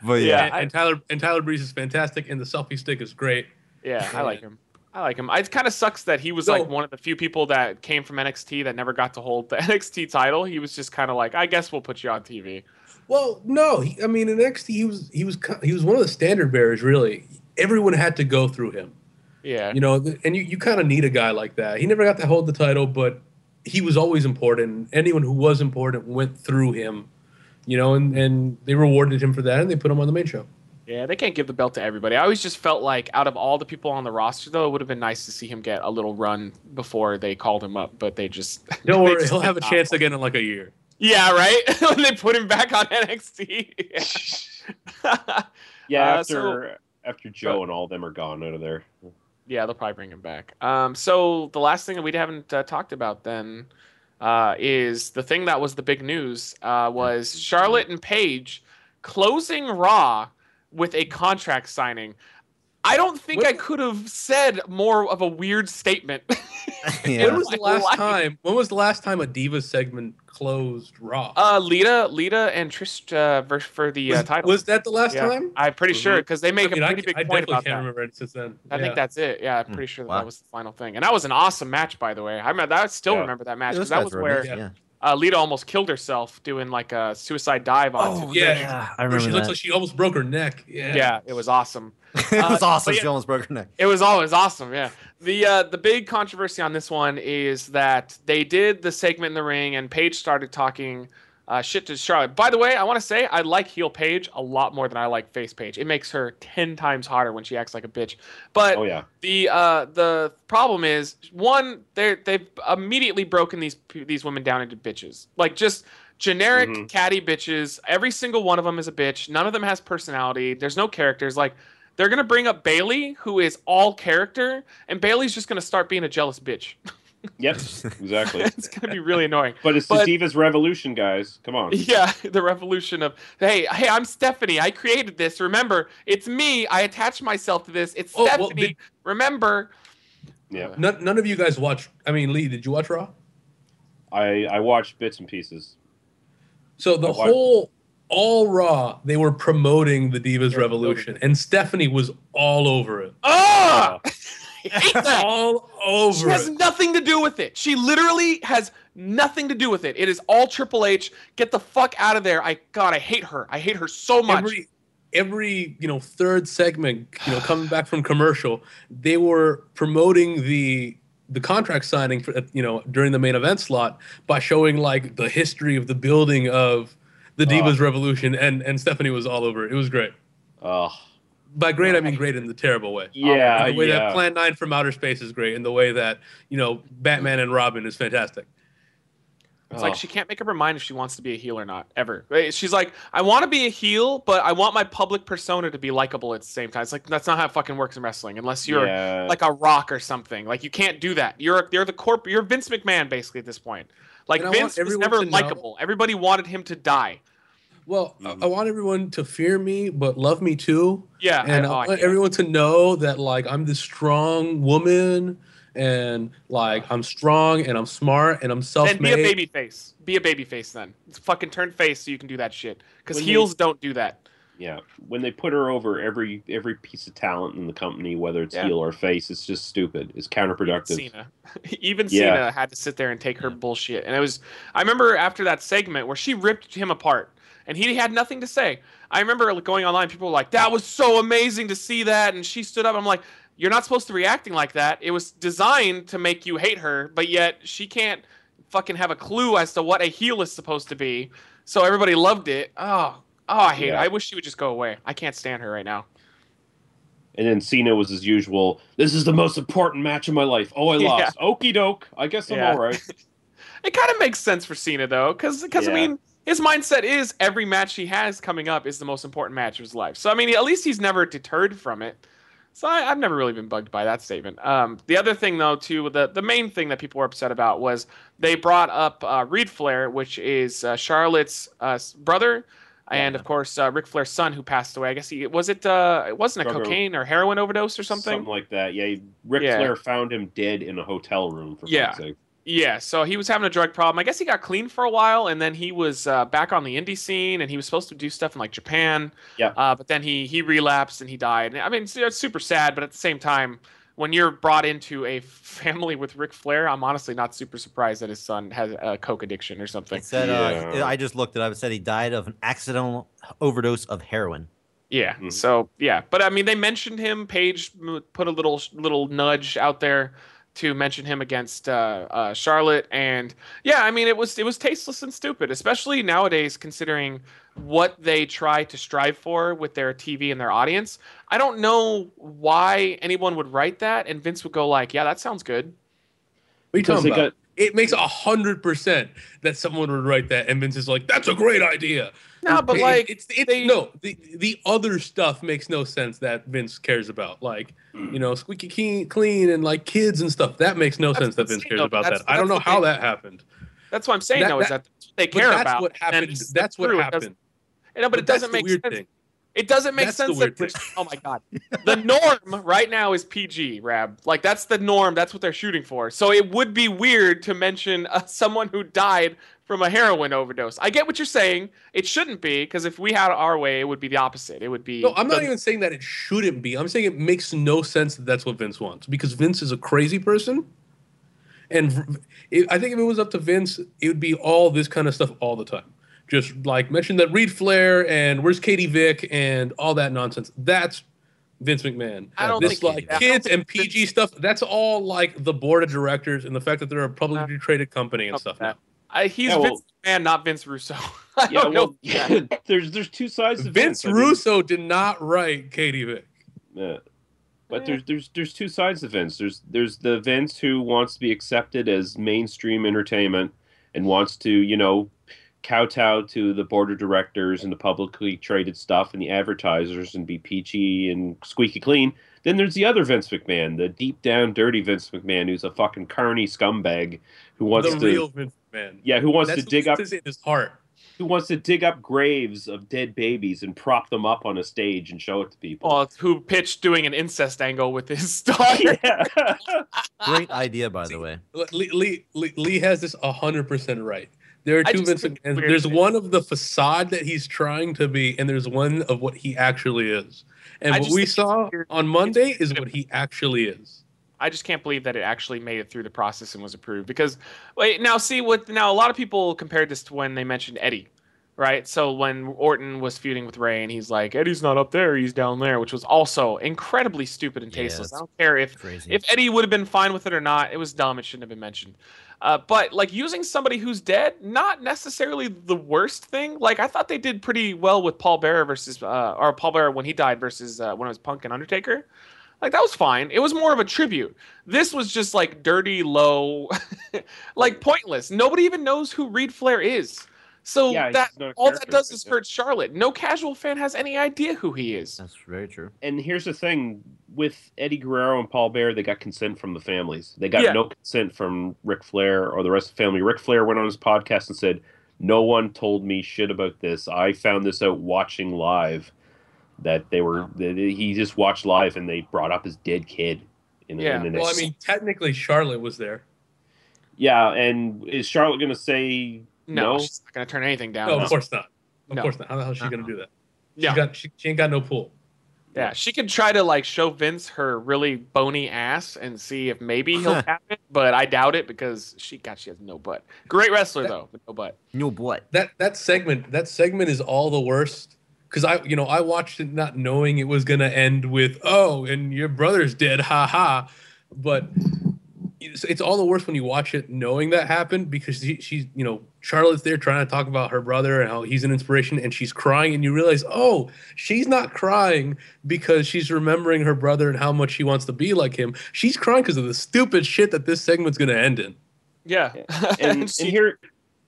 But Yeah. and, and Tyler and Tyler Breeze is fantastic, and the selfie stick is great. yeah, I like him. I like him. It kind of sucks that he was No. like one of the few people that came from NXT that never got to hold the NXT title. He was just kind of like, I guess we'll put you on TV. Well, no, he, I mean in NXT he was he was he was one of the standard bearers. Really, everyone had to go through him. Yeah, You know, and you, you kind of need a guy like that. He never got to hold the title, but he was always important. Anyone who was important went through him. You know, and, and they rewarded him for that, and they put him on the main show. yeah. They can't give the belt to everybody. I always just felt like out of all the people on the roster, though, it would have been nice to see him get a little run before they called him up. But they just Don't they worry, just he'll have a not. chance again in like a year. Yeah, right. when they put him back on NXT. yeah, Uh, after so- after Joe and all of them are gone out of there. Yeah, they'll probably bring him back. Um, so the last thing that we haven't uh, talked about then uh, is the thing that was the big news uh, was Charlotte and Paige closing Raw with a contract signing. I don't think What- I could have said more of a weird statement. Yeah. When was the last life. time? When was the last time a diva segment closed Raw? uh, Lita, Lita, and Trish uh, ver- for the uh, title. was that the last Yeah, time? I'm pretty sure because they make I mean, a I, pretty big I point definitely about can't that. remember it since then. I Yeah. think that's it. Yeah, I'm Hmm, pretty sure that, wow. that was the final thing, and that was an awesome match, by the way. I remember, I still Yeah. remember that match because that was were where Yeah. yeah. Uh, Lita almost killed herself doing like a suicide dive on. Oh, yeah. yeah, I Where she remember looks like she almost broke her neck. Yeah. yeah, it was awesome. it was Uh, awesome. yeah. She almost broke her neck. It was always awesome. Yeah. The uh, the big controversy on this one is that they did the segment in the ring, and Paige started talking uh, shit to Charlotte. By the way, I want to say I like heel Paige a lot more than I like face Paige. It makes her ten times hotter when she acts like a bitch. But Oh yeah. the uh, the problem is one they they've immediately broken these these women down into bitches like just generic Mhm. catty bitches every single one of them is a bitch none of them has personality there's no characters like they're gonna bring up Bayley who is all character and Bayley's just gonna start being a jealous bitch Yep. Exactly. it's gonna be really annoying But it's But- the Divas Revolution, guys. Come on. yeah the revolution of hey hey I'm Stephanie I created this remember it's me I attached myself to this it's Oh, well, Stephanie did- remember Yeah. None, none of you guys watch. I mean, Lee, did you watch Raw? I I watched bits and pieces. So the watched- whole all Raw, they were promoting the Divas They're Revolution, and Stephanie was all over it. Ah! I hate that. all She has it. nothing to do with it. She literally has nothing to do with it. It is all Triple H. Get the fuck out of there. I God, I hate her. I hate her so much. Every every you know third segment, you know, coming back from commercial, they were promoting the the contract signing for you know during the main event slot by showing like the history of the building of the ah. Divas Revolution, and and Stephanie was all over it. It was great. Oh, By great, I mean great in the terrible way. yeah, And the way yeah. that Plan 9 from Outer Space is great, and the way that, you know, Batman and Robin is fantastic. It's Oh. like she can't make up her mind if she wants to be a heel or not ever. She's like, I want to be a heel, but I want my public persona to be likable at the same time. It's like that's not how it fucking works in wrestling, unless you're yeah. like a rock or something. Like you can't do that. You're you're the corp. You're Vince McMahon basically at this point. Like And I want Vince was never likable. Everybody wanted him to die. Well, Mhm. I, I want everyone to fear me, but love me too. Yeah, And I, I I want can't. everyone to know that, like, I'm this strong woman, and, like, I'm strong, and I'm smart, and I'm self then be a baby face. Be a baby face then. It's fucking turn face so you can do that shit. Because When they- heels don't do that. yeah. When they put her over every every piece of talent in the company, whether it's Yeah. heel or face, it's just stupid. It's counterproductive. Cena. Even Yeah. Cena had to sit there and take her bullshit. And it was I remember after that segment where she ripped him apart and he had nothing to say. I remember going online, people were like, That was so amazing to see that and she stood up. I'm like, You're not supposed to be reacting like that. It was designed to make you hate her, but yet she can't fucking have a clue as to what a heel is supposed to be. So everybody loved it. Oh, oh, I hate Yeah. it. I wish she would just go away. I can't stand her right now. And then Cena was as usual. This is the most important match of my life. Oh, I Yeah. lost. Okie doke. I guess I'm Yeah. all right. It kind of makes sense for Cena though, because I Yeah. mean his mindset is every match he has coming up is the most important match of his life. So I mean at least he's never deterred from it. So I, I've never really been bugged by that statement. Um, the other thing though too, the the main thing that people were upset about was they brought up uh, Reid Flair, which is uh, Charlotte's uh, brother. And of course, uh, Ric Flair's son, who passed away. I guess he was it. Uh, it wasn't a cocaine or heroin overdose or something. Something like that. Yeah. Ric Yeah. Flair found him dead in a hotel room. For Yeah. sake. Yeah, so he was having a drug problem. I guess he got clean for a while, and then he was uh, back on the indie scene, and he was supposed to do stuff in like Japan. Yeah. Uh, but then he he relapsed and he died. I mean, it's, it's super sad, but at the same time, when you're brought into a family with Ric Flair, I'm honestly not super surprised that his son has a coke addiction or something. It said uh, I just looked it up. It said he died of an accidental overdose of heroin. Yeah. Mhm. So yeah, but I mean, they mentioned him. Paige put a little little nudge out there to mention him against uh, uh, Charlotte, and yeah, I mean, it was it was tasteless and stupid, especially nowadays considering what they try to strive for with their TV and their audience. I don't know why anyone would write that, and Vince would go like, "Yeah, that sounds good." What are you talking about? got it makes a hundred percent that someone would write that, and Vince is like, "That's a great idea." No, but like, it's it's they- no the the other stuff makes no sense that Vince cares about, like you know, squeaky clean, clean, and like kids and stuff. That makes no sense that Vince cares about that. I don't know how thing. that happened. that's what I'm saying That- though is that- that what they But care that's about. what happened. That's what true, happened. No, but it doesn't make weird sense. thing. It doesn't make That's sense that oh my god, the norm right now is PG, Rab. Like that's the norm. That's what they're shooting for. So it would be weird to mention uh, someone who died from a heroin overdose. I get what you're saying. It shouldn't be because if we had our way, it would be the opposite. It would be. No, I'm not the- even saying that it shouldn't be. I'm saying it makes no sense that that's what Vince wants because Vince is a crazy person. And I think if it was up to Vince, it would be all this kind of stuff all the time. Just like mention that Reid Flair and where's Katie Vick and all that nonsense. That's Vince McMahon. I don't this think like I don't kids and PG stuff. That's all like the board of directors and the fact that they're a publicly traded company and stuff. that. Now. I, he's Yeah, well- Vince McMahon, not Vince Russo. I Yeah, don't know. well, there's there's two sides to Vince Vince. I mean, Russo did not write Katie Vick. Yeah. But eh. there's there's there's two sides to Vince. There's there's the Vince who wants to be accepted as mainstream entertainment and wants to, you know, kowtow to the board of directors and the publicly traded stuff and the advertisers and be peachy and squeaky clean. Then there's the other Vince McMahon, the deep down dirty Vince McMahon who's a fucking carny scumbag who wants the to real Vince McMahon. yeah, who wants That's to dig up in his heart. who wants to dig up graves of dead babies and prop them up on a stage and show it to people. Well, who pitched doing an incest angle with his daughter? yeah. Great idea, by the way. Lee, Lee, Lee, Lee has this hundred percent right. There are two just Vince think it's McMahons. weird There's that- one of the facade that he's trying to be, and there's one of what he actually is. And I what we saw on Monday is what he actually is. I just can't believe that it actually made it through the process and was approved. Because wait, now see what now a lot of people compared this to when they mentioned Eddie, right? So when Orton was feuding with Ray and he's like, Eddie's not up there, he's down there, which was also incredibly stupid and Yeah, tasteless. I don't care if Crazy. if Eddie would have been fine with it or not, it was dumb. It shouldn't have been mentioned. Uh, but like using somebody who's dead, not necessarily the worst thing. Like I thought they did pretty well with Paul Bearer versus, uh, or Paul Bearer when he died versus uh, when it was Punk and Undertaker. Like that was fine. It was more of a tribute. This was just like dirty, low, like pointless. Nobody even knows who Reid Flair is. So Yeah, that not all that does is hurt Charlotte. No casual fan has any idea who he is. That's very true. and here's the thing with Eddie Guerrero and Paul Bear, they got consent from the families. They got Yeah. no consent from Ric Flair or the rest of the family. Ric Flair went on his podcast and said, "No one told me shit about this. I found this out watching live. That they were that he just watched live and they brought up his dead kid." In, Yeah. in the Well, I mean, technically Charlotte was there. yeah. And is Charlotte going to say No, no? she's not gonna turn anything down. No, no. of course not. Of No. course not. How the hell is she Uh-uh. gonna do that? She Yeah. got she, she ain't got no pool. Yeah, she could try to like show Vince her really bony ass and see if maybe he'll tap it, but I doubt it because she got she has no butt. Great wrestler though, but no butt. No butt. That that segment that segment is all the worst because I you know I watched it not knowing it was gonna end with oh and your brother's dead ha ha, but it's, it's all the worse when you watch it knowing that happened because she, she's you know Charlotte's there trying to talk about her brother and how he's an inspiration and she's crying and you realize oh she's not crying because she's remembering her brother and how much she wants to be like him. She's crying because of the stupid shit that this segment's gonna end in. Yeah, and, and she- here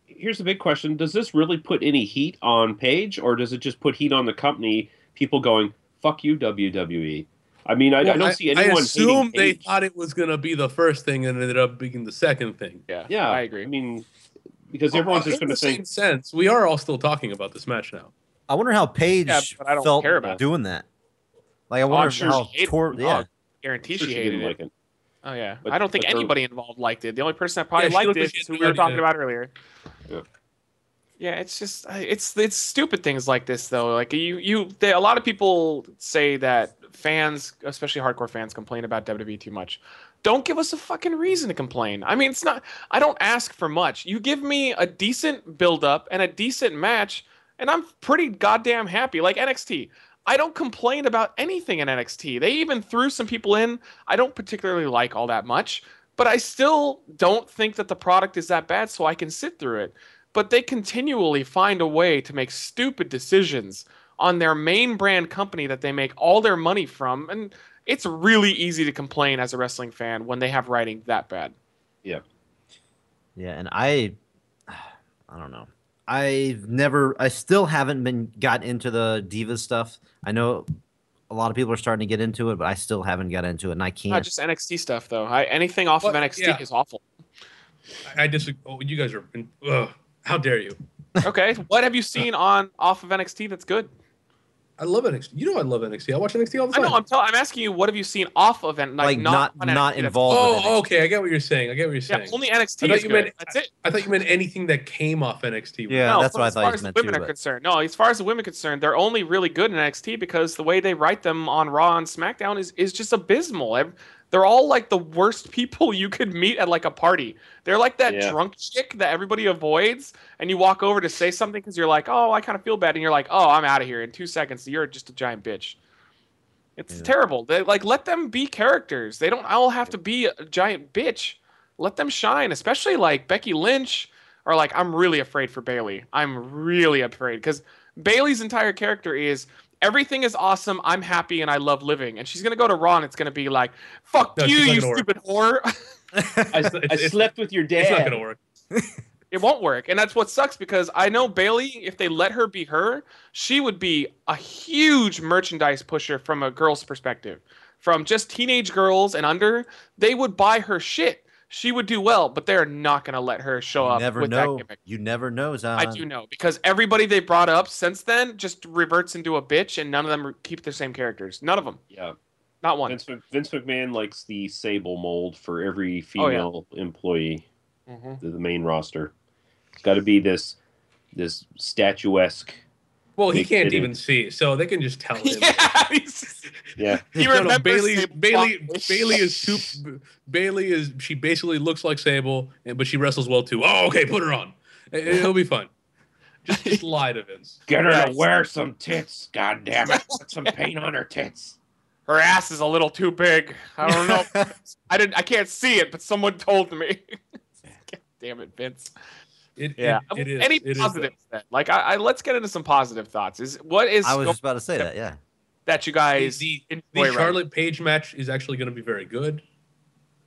here's the big question. Does this really put any heat on Paige or does it just put heat on the company? People going fuck you wwe i mean i, I don't see anyone I assume they Paige. thought it was going to be the first thing and ended up being the second thing. yeah, yeah I agree. i mean because everyone's just going to the think sense, we are all still talking about this match now. I wonder how Paige Yeah, but I don't felt care about it. doing that. Like I Oh, I'm wonder sure how she hated tor- yeah. Oh, guarantee sure she she hated didn't it. like it Oh yeah, But- I don't think but they're- anybody involved liked it. The only person that probably Yeah, liked looked it like she is had who we were talking about earlier. Yeah. Yeah, it's just it's it's stupid things like this though. Like you you they, a lot of people say that fans, especially hardcore fans, complain about WWE too much. Don't give us a fucking reason to complain. I mean, it's not. I don't ask for much. You give me a decent build up and a decent match, and I'm pretty goddamn happy. Like NXT. I don't complain about anything in NXT. They even threw some people in I don't particularly like all that much, but I still don't think that the product is that bad, so I can sit through it. But they continually find a way to make stupid decisions on their main brand company that they make all their money from. And it's really easy to complain as a wrestling fan when they have writing that bad. Yeah, Yeah, and I, I don't know. I've never, I still haven't been got into the Divas stuff. I know a lot of people are starting to get into it, but I still haven't got into it, and I can't. just NXT stuff, though. I, anything off of NXT yeah. is awful. I, I disagree. Oh, you guys are. Ugh, how dare you? Okay, what have you seen on off of NXT that's good? I love NXT. You know I love NXT. I watch NXT all the time. I know. I'm tell, I'm asking you, what have you seen off of N- like, Like, not not- on not involved. oh, NXT. okay. I get what you're saying. I get what you're Yeah, saying. only I NXT thought is you good. meant- That's it. I thought you meant anything that came off NXT. Yeah, no, that's what I as thought far you as the meant women too, are but- concerned, no. As far as the women are concerned, they're only really good in NXT because the way they write them on Raw and SmackDown is is just abysmal. They're all like the worst people you could meet at like a party. They're like that Yeah. drunk chick that everybody avoids, and you walk over to say something because you're like, "Oh, I kind of feel bad," and you're like, "Oh, I'm out of here in two seconds." You're just a giant bitch. It's Yeah. terrible. They like let them be characters. They don't all have to be a giant bitch. Let them shine, especially like Becky Lynch or like, I'm really afraid for Bayley. I'm really afraid because Bayley's entire character is everything is awesome. I'm happy and I love living. And she's gonna go to Ron. it's gonna be like, fuck No, you, you gonna work. stupid whore. I, It's- I slept with your dad. It's not gonna work. it won't work and that's what sucks because i know bayley if they let her be her she would be a huge merchandise pusher from a girl's perspective from just teenage girls and under they would buy her shit she would do well but they're not going to let her show You up never with know. that gimmick You never know, Zion. i do know because everybody they brought up since then just reverts into a bitch and none of them keep their same characters none of them Yeah, not one Vince, Vince McMahon likes the Sable mold for every Oh, yeah. female employee, Mhm. the, the main roster. It's got to be this this statuesque. Well, he can't even see, so they can just tell him. yeah he's- Yeah, he No, no, remembers Bayley. Sable Bayley. Fox. Bayley is too. Bayley is. She basically looks like Sable, but she wrestles well too. Oh, okay, put her on. It, it'll be fun. Just, just lie to Vince. get her Yes. to wear some tits. God damn it! Put some paint on her tits. her ass is a little too big. I don't know. I didn't. I can't see it, but someone told me. God damn it, Vince. It, Yeah. it, it is. Any it is positives then? Like, I, I let's get into some positive thoughts. Is what is I was go- just about to say that. Yeah. That you guys the, the right Charlotte Paige match is actually going to be very good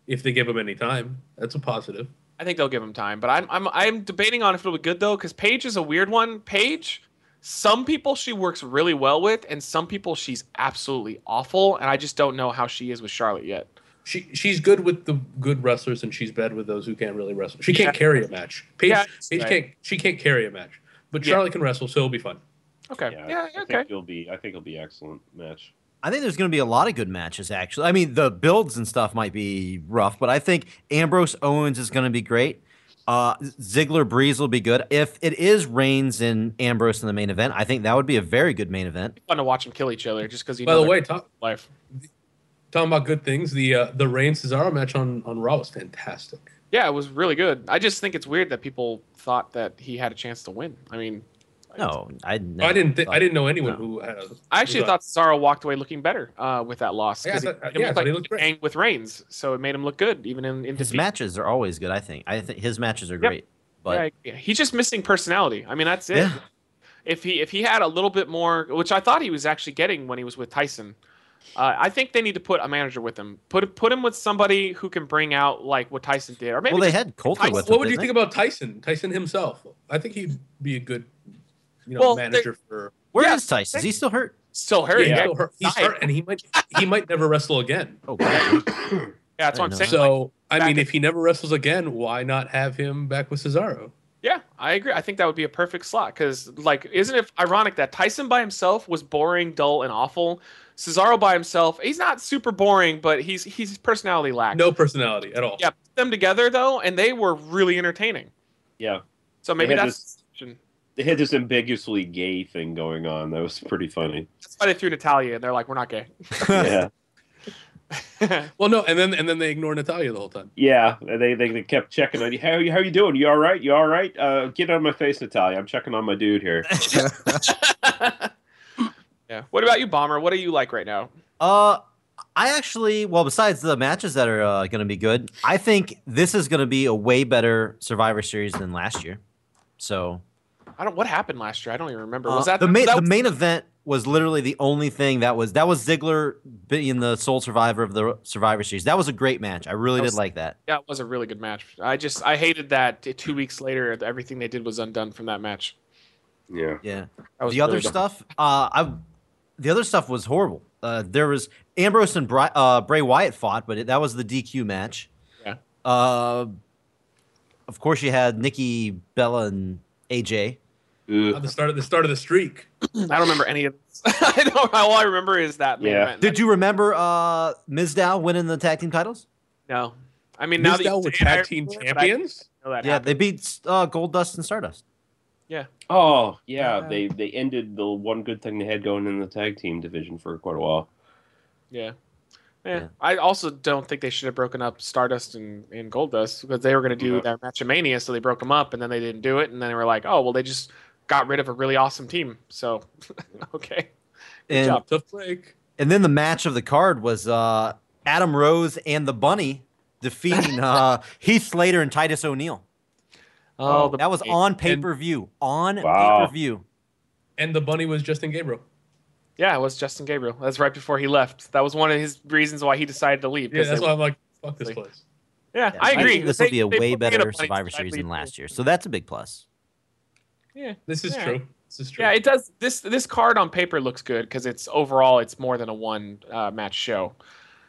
if they give him any time. That's a positive. I think they'll give him time, but I'm I'm I'm debating on if it'll be good though, because Paige is a weird one. Paige, some people she works really well with, and some people she's absolutely awful, and I just don't know how she is with Charlotte yet. She she's good with the good wrestlers, and she's bad with those who can't really wrestle. She can't Yeah. carry a match. Paige, Yeah, Paige right. can't. She can't carry a match, but Yeah. Charlotte can wrestle, so it'll be fun. Okay, Yeah, yeah, I okay. think it'll be. I think it'll be excellent match. I think there's going to be a lot of good matches, actually. I mean, the builds and stuff might be rough, but I think Ambrose Owens is going to be great. Uh, Ziggler Breeze will be good. If it is Reigns and Ambrose in the main event, I think that would be a very good main event. Fun to watch them kill each other, just because you By know the way, talk, life. talking about good things, the uh, the Reigns Cesaro match on on Raw was fantastic. Yeah, it was really good. I just think it's weird that people thought that he had a chance to win. I mean, No, I. I didn't. Th- I didn't know anyone no. who. Had, I actually who thought Cesaro walked away looking better uh, with that loss. Yeah, I 'cause thought- it yeah, I looked he like looked great. with Reigns, so it made him look good even in, in his defeat. matches are always good. I think. I think his matches are Yep. great. But yeah, he's just missing personality. I mean, that's it. Yeah. If he if he had a little bit more, which I thought he was actually getting when he was with Tyson, uh, I think they need to put a manager with him. Put put him with somebody who can bring out like what Tyson did, or maybe well, they had Colter Tyson- with What would you didn't think about Tyson? Tyson himself. I think he'd be a good, you know, Well, they- manager for. Where Yeah, is Tyson? Is he still hurt? still hurt. he's Yeah, still hurt. He's hurt, and he might he might never wrestle again. Oh, Yeah, that's what I'm I saying. So Like, I mean, in- if he never wrestles again, why not have him back with Cesaro? yeah, I agree. I think that would be a perfect slot because, like, isn't it ironic that Tyson by himself was boring, dull, and awful? Cesaro by himself, he's not super boring, but he's he's personality lacks. No personality at all. Yeah, them together though, and they were really entertaining. Yeah, So maybe had that's they had this ambiguously gay thing going on. That was pretty funny. that's why they threw Natalya, and they're like, we're not gay. Yeah, Well, no, and then and then they ignore Natalya the whole time. yeah. They, they they kept checking on you. How you how you doing? You all right? You all right? Uh, get out of my face, Natalia. I'm checking on my dude here. yeah. What about you, Bomber? What are you like right now? Uh, I actually, well, besides the matches that are uh, going to be good, I think this is going to be a way better Survivor Series than last year. So I don't. What happened last year? I don't even remember. uh, Was that the main? that the main event was literally the only thing that was that was Ziggler being the sole survivor of the Survivor Series. That was a great match. I really That did like that. Yeah, it was a really good match. I just I hated that two weeks later everything they did was undone from that match. Yeah. Yeah. That was the other dumb. stuff, uh, I, the other stuff was horrible. Uh, there was Ambrose and Bri- uh, Bray Wyatt fought, but it, that was the DQ match. Yeah. Uh, of course, you had Nikki Bella and AJ. At the start of the start of the streak. I don't remember any of this. I don't. All I remember is that main Yeah. event. Did you remember uh, Mizdow winning the tag team titles? No. I mean, now that you Mizdow were say it, I tag team remember it, I champions. know yeah, happened. they beat uh, Goldust and Stardust. Yeah. Oh yeah, Uh, they they ended the one good thing they had going in the tag team division for quite a while. Yeah. Yeah. Yeah. I also don't think they should have broken up Stardust and, and Goldust because they were going to do Yeah. their match of Mania, so they broke them up, and then they didn't do it, and then they were like, oh, well, they just got rid of a really awesome team. So, okay. Good And, job. Tough break. and then the match of the card was uh, Adam Rose and the Bunny defeating uh, Heath Slater and Titus O'Neil. Oh, the That was on pay per view. On Wow. pay per view. And the bunny was Justin Gabriel. Yeah, it was Justin Gabriel. That's right before he left. That was one of his reasons why he decided to leave. Yeah, 'cause that's they- why I'm like, fuck this place. yeah, I agree. think this will be a they way put me in better bunny Survivor Series than last year. So that's a big plus. Yeah. This is Yeah. true. This is true. Yeah, it does. This this card on paper looks good because it's overall it's more than a one uh, match show.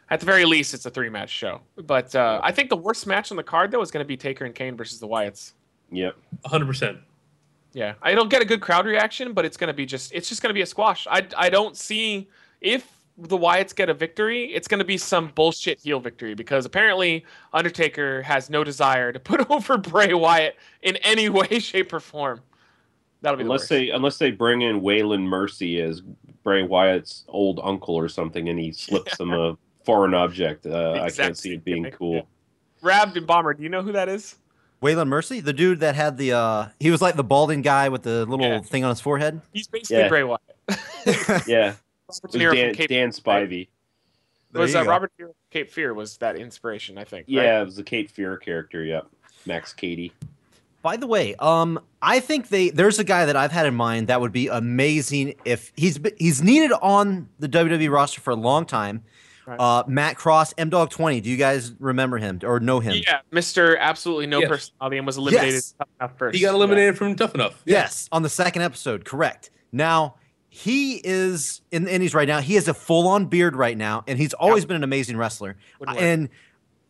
At the very least, it's a three match show. But uh, I think the worst match on the card though is going to be Taker and Kane versus the Wyatts. Yep. Uh, 100%. Yeah, it'll get a good crowd reaction, but it's going to be just it's just going to be a squash. I I don't see if the Wyatts get a victory, it's going to be some bullshit heel victory because apparently Undertaker has no desire to put over Bray Wyatt in any way, shape, or form. That'll be the Unless worst. they unless they bring in Waylon Mercy as Bray Wyatt's old uncle or something, and he slips them a foreign object. Uh, I can't see it being thing, cool. yeah. Rabd and Bomber, do you know who that is? Waylon Mercy, the dude that had the uh he was like the balding guy with the little Yeah. thing on his forehead. He's basically Yeah. Bray Wyatt. Yeah, Robert it De was Niro Dan, from Cape, Dan Spivey. There was you uh. Robert De Niro Cape Fear was that inspiration, I think. right? Yeah, it was the Cape Fear character. Yep, Max Cady. By the way, um, I think they there's a guy that I've had in mind that would be amazing if he's he's needed on the WWE roster for a long time. Right. Uh, Matt Cross, M Dog Twenty. Do you guys remember him or know him? Yeah, Mr. Absolutely No Yes. Personality and was eliminated Yes. tough enough first. He got eliminated from Tough Enough. Yes, on the second episode, correct. Now he is in the Indies right now. He has a full on beard right now, and he's always been an amazing wrestler. And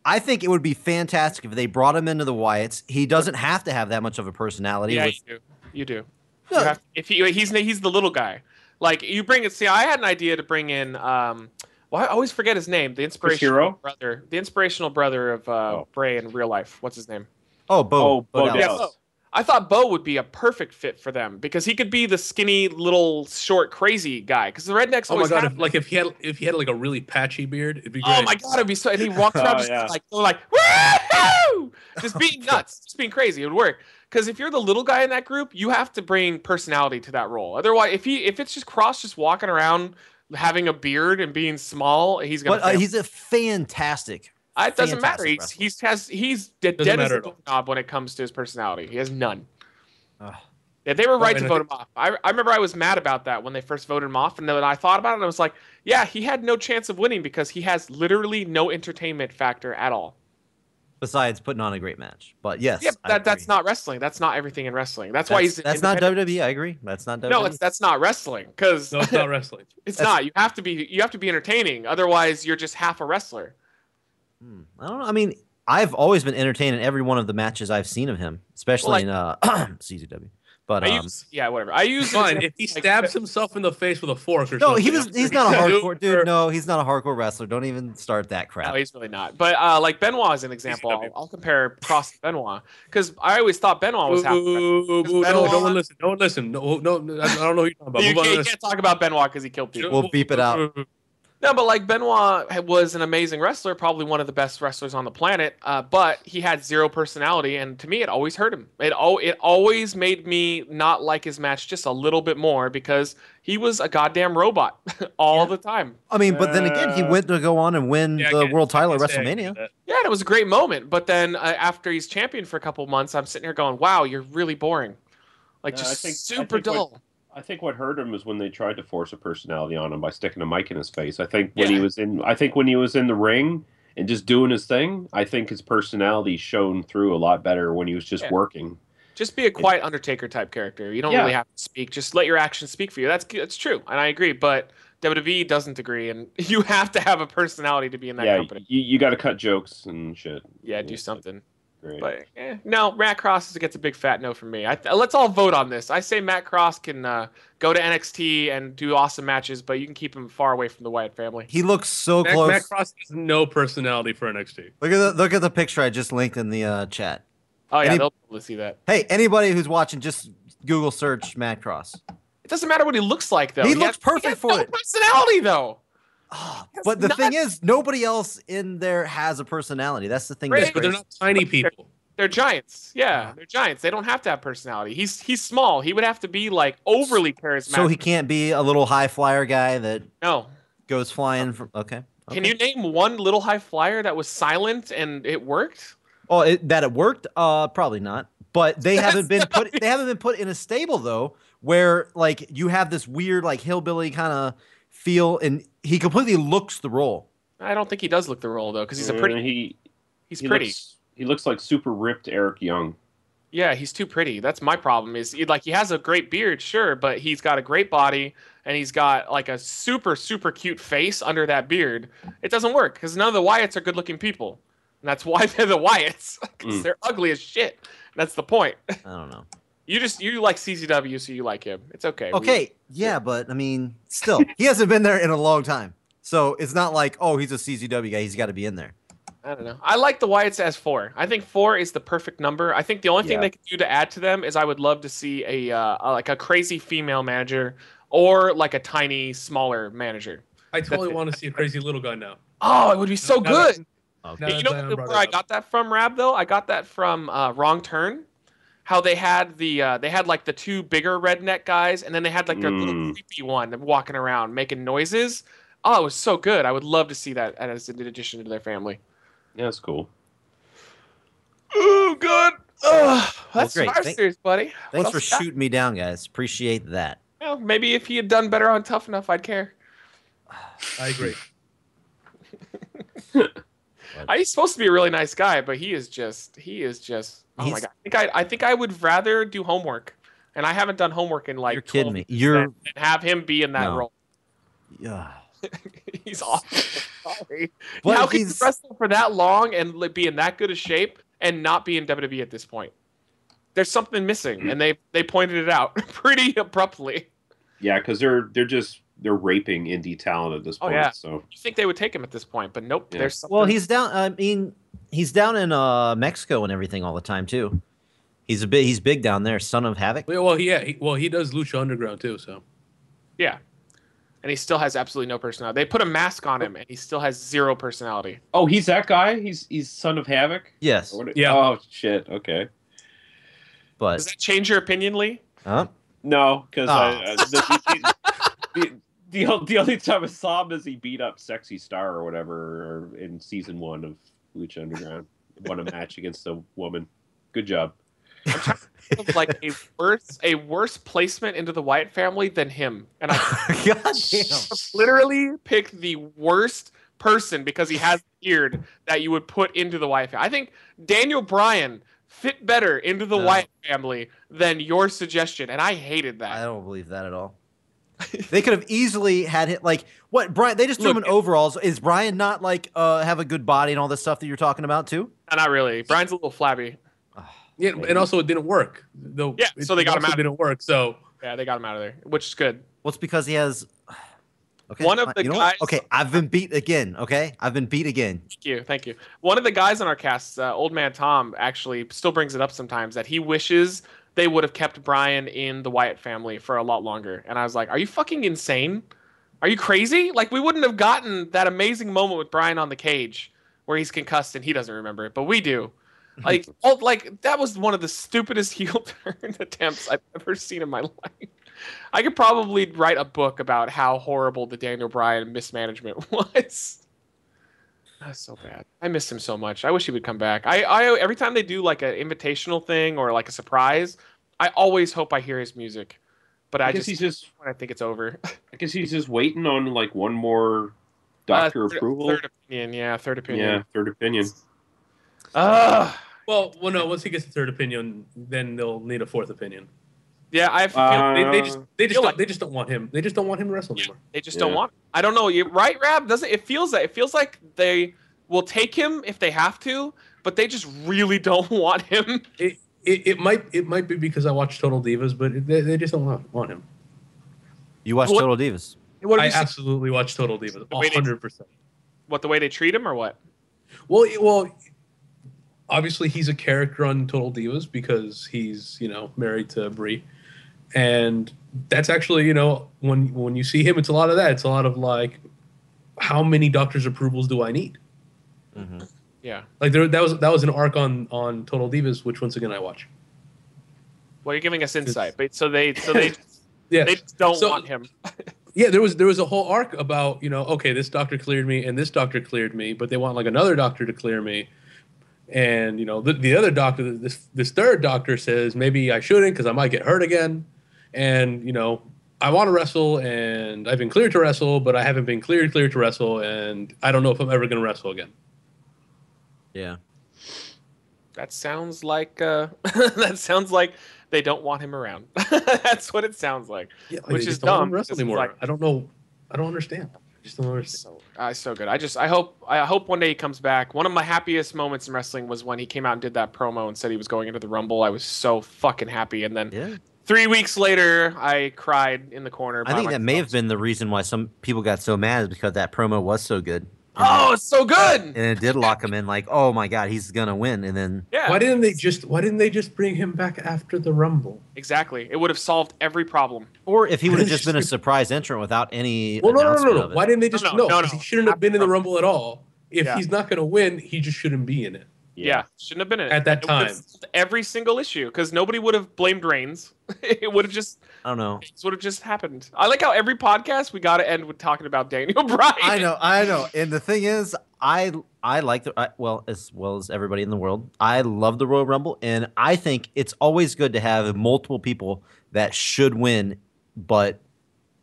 I think it would be fantastic if they brought him into the Wyatts. He doesn't have to have that much of a personality. Yeah, with- you do. You do. No, You to- if he he's he's the little guy. Like you bring it. See, I had an idea to bring in. Um, well, I always forget his name. The inspirational Hero? brother. The inspirational brother of uh, Oh. Bray in real life. What's his name? oh, Bo. Oh, Bo Dallas. Dallas. Bo. I thought Bo would be a perfect fit for them because he could be the skinny, little, short, crazy guy. Because the rednecks Oh my always god! have If, like if he had if he had like a really patchy beard, it'd be great. Oh my god, it'd be so. And he walks around Oh, just yeah. like like woo, just being nuts, just being crazy. It would work. Because if you're the little guy in that group, you have to bring personality to that role. Otherwise, if he if it's just Cross just walking around having a beard and being small, he's gonna. But uh, he's a fantastic. It doesn't matter. He's he's has he's dead, Doesn't dead as a at doorknob when it comes to his personality. He has none. Ugh. Yeah, they were right and to I vote him off. I, I remember I was mad about that when they first voted him off, and then I thought about it, and I was like, yeah, he had no chance of winning because he has literally no entertainment factor at all. Besides putting on a great match, but yes, Yeah, I that, that's not wrestling. That's not everything in wrestling. That's, why he's that's not WWE. I agree. That's not WWE. No, it's that's not wrestling because No, it's not wrestling. it's that's- not. You have to be you have to be entertaining. Otherwise, you're just half a wrestler. Hmm, I don't know. I mean, I've always been entertained in every one of the matches I've seen of him, especially like- in uh, CZW. But um, use yeah, whatever. I use Fine. If he like- stabs himself in the face with a fork or something. no, something. he was. He's not a hardcore dude. No, he's not a hardcore wrestler. Don't even start that crap. No, he's really not. But uh, like Benoit is an example. I'll, I'll compare Cross and Benoit because I always thought Benoit was half. a wrestler. Ooh, ooh, Because ooh, no, Benoit- no one listen. Don't listen. No, no, no, I don't know who you're talking about. You, Move can't, you can't talk about Benoit because he killed people. We'll beep it out. No, but like Benoit was an amazing wrestler, probably one of the best wrestlers on the planet. Uh, but he had zero personality, and to me, it always hurt him. It al- it always made me not like his match just a little bit more because he was a goddamn robot all the time. I mean, but then again, he went to go on and win Yeah, the can't- world title at can't say I agree WrestleMania. with that. Yeah, and it was a great moment. But then uh, after he's champion for a couple months, I'm sitting here going, "Wow, you're really boring." Like just I think- super think what- dull. I think what hurt him was when they tried to force a personality on him by sticking a mic in his face. I think when he was in, I think when he was in the ring and just doing his thing, I think his personality shone through a lot better when he was just Yeah. working. Just be a quiet Undertaker type character. You don't Yeah. really have to speak. Just let your actions speak for you. That's that's true, and I agree. But WWE doesn't agree, and you have to have a personality to be in that yeah, company. you, you got to cut jokes and shit. Yeah, do something. Great. But eh, no, Matt Cross gets a big fat no from me. I, let's all vote on this. I say Matt Cross can uh, go to NXT and do awesome matches, but you can keep him far away from the Wyatt family. He looks so Matt, close. Matt Cross has no personality for NXT. Look at the look at the picture I just linked in the uh, chat. Oh yeah, Any- they'll be able to see that. Hey, anybody who's watching, just Google search Matt Cross. It doesn't matter what he looks like though. He has- looks perfect has for no it. Personality though. Ah, but the not- thing is, nobody else in there has a personality. That's the thing. Right, That's But they're not tiny people. They're giants. Yeah, they're giants. They don't have to have personality. He's he's small. He would have to be like overly charismatic. So he can't be a little high flyer guy that no. goes flying from. Okay. Can you name one little high flyer that was silent and it worked? Oh, it, that it worked? Uh, probably not. but they haven't been put. They haven't been put in a stable though, where like you have this weird like hillbilly kind of feel, and he completely looks the role. I don't think he does look the role though, because he's a Uh, pretty. he He's he pretty. Looks, he looks like super ripped Eric Young. Yeah, he's too pretty. That's my problem. Is he- like he has a great beard, sure, but he's got a great body and he's got like a super super cute face under that beard. It doesn't work because none of the Wyatts are good looking people, and that's why they're the Wyatts because Mm. they're ugly as shit. That's the point. I don't know. You just you like CZW, so you like him. It's okay. We- Okay, yeah, but I mean, still, he hasn't been there in a long time, so it's not like oh, he's a CZW guy. He's got to be in there. I don't know. I like the Wyatts as four. I think four is the perfect number. I think the only thing Yeah. they could do to add to them is I would love to see a, uh, a like a crazy female manager or like a tiny smaller manager. I totally want to see a crazy little guy now. Oh, it would be so Now good. that- Okay. you know where I got that from, Rab? Though I got that from uh, Wrong Turn. How they had the uh, they had like the two bigger redneck guys, and then they had like their little Mm. creepy one walking around making noises. Oh, it was so good. I would love to see that as an addition to their family. Yeah, that's cool. Oh, good. Ugh, that's great. Survivor Thank- Series, buddy. Thanks for shooting me down, guys. Appreciate that. Well, maybe if he had done better on Tough Enough, I'd care. I agree. Uh, He's supposed to be a really nice guy, but he is just he is just oh my god. I think I, I think I would rather do homework, and I haven't done homework in like You're kidding me. You're and have him be in that No. role. yeah. he's awful. Sorry. But How can you he's- wrestle for that long and be in that good a shape and not be in WWE at this point? There's something missing, mm. and they they pointed it out pretty abruptly. Yeah, because they're they're just they're raping indie talent at this point. Oh, point. yeah. So You think they would take him at this point, but nope. Yeah. There's something. Well, he's down. I mean, he's down in uh, Mexico and everything all the time too. He's a bit. He's big down there. Son of Havoc. Well, well, yeah, he, well, he does Lucha Underground too. So yeah, and he still has absolutely no personality. They put a mask on him, and he still has zero personality. oh, he's that guy. He's he's son of Havoc. Yes, Or what- Yeah. Oh shit. Okay. but Does that change your opinion, Lee? huh? No, because Oh. I, uh, the, the, the, the, the only time I saw him is he beat up Sexy Star or whatever or in season one of Lucha Underground. Won a match against a woman. Good job. Of, like a worse a worse placement into the Wyatt family than him, and I God literally picked the worst person because he has the beard that you would put into the Wyatt family. I think Daniel Bryan fit better into the No. Wyatt family than your suggestion, and I hated that. I don't believe that at all. They could have easily had him like what Bryan. They just threw him in overalls. Is Bryan not like uh, have a good body and all this stuff that you're talking about too? Not really. Bryan's a little flabby. yeah, and also it didn't work. Though Yeah, it so they got him out. Didn't work. So Yeah, they got him out of there, which is good. Well, it's because he has. Okay, One of the you know what? guys- Okay, I've been beat again. Okay, I've been beat again. Thank you, thank you. One of the guys on our cast, uh, Old Man Tom, actually still brings it up sometimes that he wishes they would have kept Bryan in the Wyatt family for a lot longer. And I was like, "Are you fucking insane? Are you crazy? Like we wouldn't have gotten that amazing moment with Bryan on the cage where he's concussed and he doesn't remember it, but we do." Like, all, like that was one of the stupidest heel turn attempts I've ever seen in my life. I could probably write a book about how horrible the Daniel Bryan mismanagement was. That's so bad. I miss him so much. I wish he would come back. I, I every time they do like an invitational thing or like a surprise, I always hope I hear his music. But I, I guess just, he's just when I think it's over. I guess he's just waiting on like one more doctor Uh, third- approval. Third opinion, yeah, third opinion. yeah, third opinion. Ugh. well, well, no. Once he gets a third opinion, then they'll need a fourth opinion. Yeah, I have to feel Uh, They, they just they just don't, like- they just don't want him. They just don't want him to wrestle anymore. they just don't Yeah. want. I don't know. You right, Rab? Doesn't it feels that it feels like they will take him if they have to, but they just really don't want him. It, it, it might it might be because I watch Total Divas, but it, they, they just don't want, want him. You watch What- Total Divas. What I seen? absolutely watch Total Divas, The hundred percent. What the way they treat him or what? Well, well, obviously he's a character on Total Divas because he's you know married to Brie, and that's actually you know when when you see him, it's a lot of that. It's a lot of like, how many doctor's approvals do I need? Mhm. Yeah. Like there, that was that was an arc on on Total Divas, which once again I watch. Well, you're giving us insight, but so they so they Yeah, they don't So- want him. yeah. There was there was a whole arc about you know okay this doctor cleared me and this doctor cleared me, but they want like another doctor to clear me, And you know, the, the other doctor, this this third doctor says maybe I shouldn't because I might get hurt again. And you know, I want to wrestle, and I've been cleared to wrestle, but I haven't been cleared cleared to wrestle, and I don't know if I'm ever going to wrestle again. Yeah. That sounds like uh, that sounds like they don't want him around. That's what it sounds like. Yeah, Which is don't wanna dumb, Wrestle anymore. like- I don't know. I don't understand. I just don't understand. So uh, so good. I just I hope I hope one day he comes back. One of my happiest moments in wrestling was when he came out and did that promo and said he was going into the Rumble. I was so fucking happy. And then Yeah. Three weeks later, I cried in the corner. I think that may have been the reason why some people got so mad is because that promo was so good. Oh, it's so good. And it did lock him in like, oh my god, he's gonna win. And then Yeah. Why didn't they just Why didn't they just bring him back after the Rumble? Exactly. It would have solved every problem. or if he would have just been a surprise entrant without any Well, no, no, no, no. Why didn't they just no, no? no, 'cause no. He shouldn't have been in the Rumble at all. If Yeah. he's not going to win, he just shouldn't be in it. Yeah. Shouldn't have been in it. At that It time. Every single issue because nobody would have blamed Reigns. it would have just I don't know. it would have just happened. I like how every podcast we got to end with talking about Daniel Bryan. I know, I know. And the thing is, I I like the I, well as well as everybody in the world. I love the Royal Rumble, and I think it's always good to have multiple people that should win, but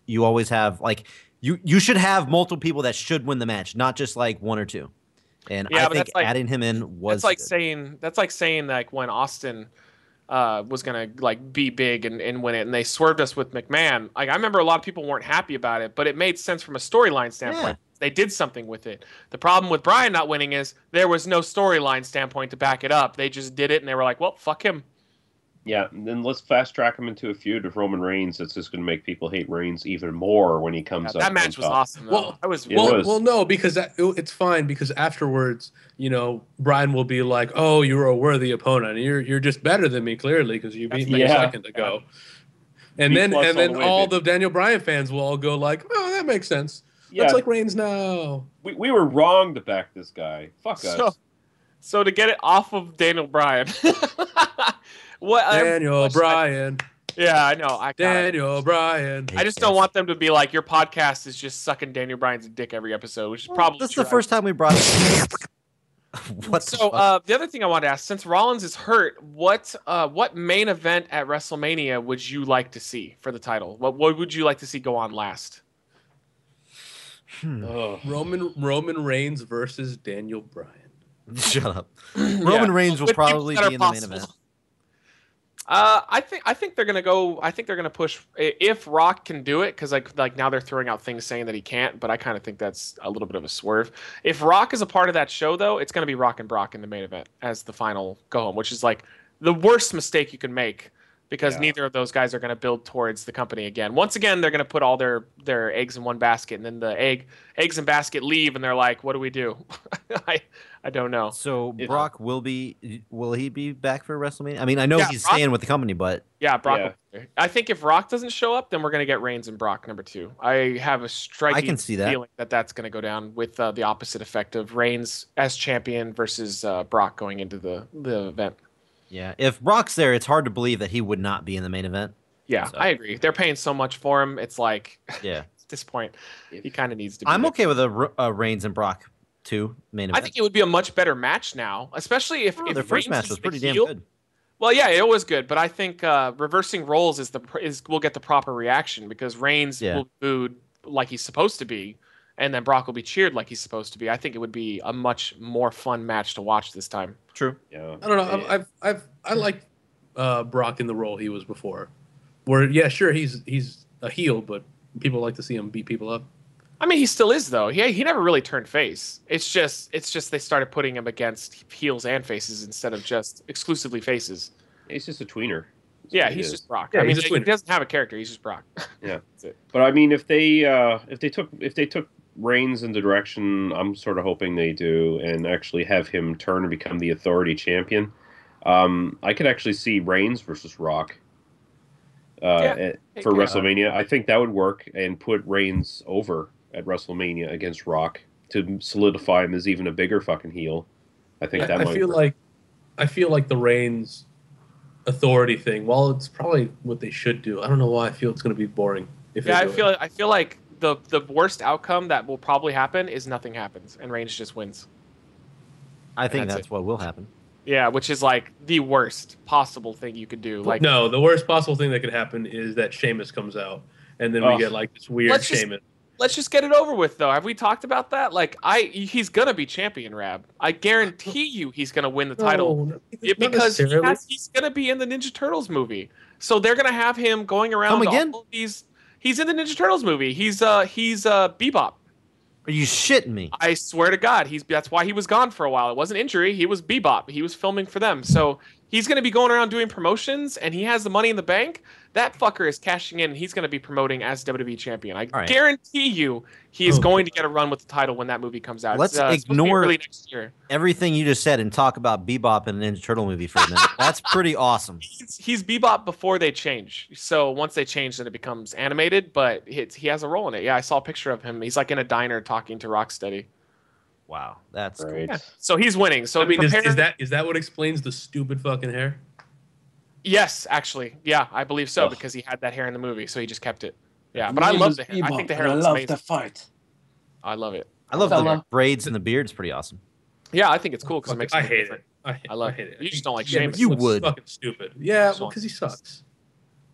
you always have like you you should have multiple people that should win the match, not just like one or two. And Yeah, I think like- adding him in was That's like good. saying that's like saying like when Austin uh, was gonna like be big and, and win it, and they swerved us with McMahon. Like I remember a lot of people weren't happy about it, but it made sense from a storyline standpoint. They did something with it. The problem with Bryan not winning is there was no storyline standpoint to back it up. They just did it, and they were like, "Well, fuck him." Yeah, and then let's fast track him into a feud with Roman Reigns. That's just going to make people hate Reigns even more when he comes Yeah, up. that match was top. awesome. Though. Well, I was It well, was. well, no, because that, it- it's fine because afterwards, you know, Bryan will be like, "Oh, you were a worthy opponent. You're you're just better than me, clearly, because you beat me a Yeah. second ago." And B then plus and all then the way, all the Daniel Bryan fans will all go like, "Oh, that makes sense. Yeah, That's like Reigns now." we, we were wrong to back this guy. Fuck us. so. So to get it off of Daniel Bryan, what? I- Daniel what I- Bryan, yeah, I know. I. Daniel Bryan. I just don't want them to be like your podcast is just sucking Daniel Bryan's dick every episode, which is probably That's true. the first time we brought it. what So fuck? uh, the other thing I want to ask, since Rollins is hurt, what uh, what main event at WrestleMania would you like to see for the title? What what would you like to see go on last? Hmm. Ugh. Roman Roman Reigns versus Daniel Bryan. Shut up. Yeah. Roman Reigns will With probably be in the main event. Uh, I think I think they're gonna go. I think they're gonna push if Rock can do it because like like now they're throwing out things saying that he can't, but I kind of think that's a little bit of a swerve. If Rock is a part of that show though, it's gonna be Rock and Brock in the main event as the final go home, which is like the worst mistake you can make because Yeah. neither of those guys are gonna build towards the company again. Once again, they're gonna put all their their eggs in one basket, and then the egg eggs and basket leave, and they're like, what do we do? I I don't know. So If- Brock will be will he be back for WrestleMania? I mean, I know Yeah, he's Brock- staying with the company, but Yeah, Brock. Yeah. will be there. I think if Rock doesn't show up, then we're gonna get Reigns and Brock number two. I have a striking I can see that. feeling that that's gonna go down with uh, the opposite effect of Reigns as champion versus uh, Brock going into the the event. Yeah, if Brock's there, it's hard to believe that he would not be in the main event. Yeah, So- I agree. They're paying so much for him. It's like Yeah, at this point, he kind of needs to. be I'm there. okay with a, R- a Reigns and Brock two main event. I think it would be a much better match now, especially if, Oh, if their first Reigns match was pretty damn heel. good. Well, yeah, it was good, but I think uh, reversing roles is the is will get the proper reaction because Reigns Yeah. will be booed like he's supposed to be, and then Brock will be cheered like he's supposed to be. I think it would be a much more fun match to watch this time. True. Yeah. I don't know. I've, I've, I've I like uh, Brock in the role he was before. Where yeah, sure he's he's a heel, but people like to see him beat people up. I mean, he still is though. He he never really turned face. It's just it's just they started putting him against heels and faces instead of just exclusively faces. He's just a tweener. That's Yeah, he he's is. just Brock. Yeah, I mean, he doesn't have a character. He's just Brock. Yeah. That's it. But I mean, if they uh, if they took if they took Reigns in the direction I'm sort of hoping they do, and actually have him turn and become the Authority champion, um, I could actually see Reigns versus Rock. Uh, Yeah, at- for yeah. WrestleMania, I think that would work and put Reigns over at WrestleMania against Rock to solidify him as even a bigger fucking heel. I think I, that I might feel work. like I feel like the Reigns authority thing. While it's probably what they should do, I don't know why I feel it's going to be boring. If Yeah, I do it. feel I feel like the the worst outcome that will probably happen is nothing happens and Reigns just wins. I think That's that's, what will happen. Yeah, which is like the worst possible thing you could do. Like, no, the worst possible thing that could happen is that Sheamus comes out, and then we get like this weird Let's just- Sheamus. let's just get it over with, though. Have we talked about that? Like, I he's gonna be champion, Rab. I guarantee you, he's gonna win the title. No, Yeah, because he has, he's going to be in the Ninja Turtles movie, so they're going to have him going around. Come again? all these. He's in the Ninja Turtles movie. He's uh he's uh Bebop. Are you shitting me? I swear to God, he's that's why he was gone for a while. It wasn't injury. He was Bebop. He was filming for them. So he's going to be going around doing promotions, and he has the money in the bank. That fucker is cashing in. He's going to be promoting as WWE champion. I All right. guarantee you, he is Oh. going to get a run with the title when that movie comes out. Let's uh, supposed to be ignore- early next year. Everything you just said and talk about Bebop and Ninja Turtle movie for a minute. That's pretty awesome. he's, he's Bebop before they change. So once they change, then it becomes animated. But it's, he has a role in it. Yeah, I saw a picture of him. He's like in a diner talking to Rocksteady. Wow, that's cool. Yeah. So he's winning. So I mean, is, is that is that what explains the stupid fucking hair? Yes, actually, yeah, I believe so Ugh. because he had that hair in the movie, so he just kept it. Yeah, but I love the hair. I think the hair looks amazing. the fight. I love it. I love the braids and the beard's pretty awesome. Yeah, I think it's cool because it makes. I him hate different. it. I, hate- I love I hate it. You just don't like Yeah, Sheamus. You looks would. Fucking stupid. Yeah, So- because he sucks.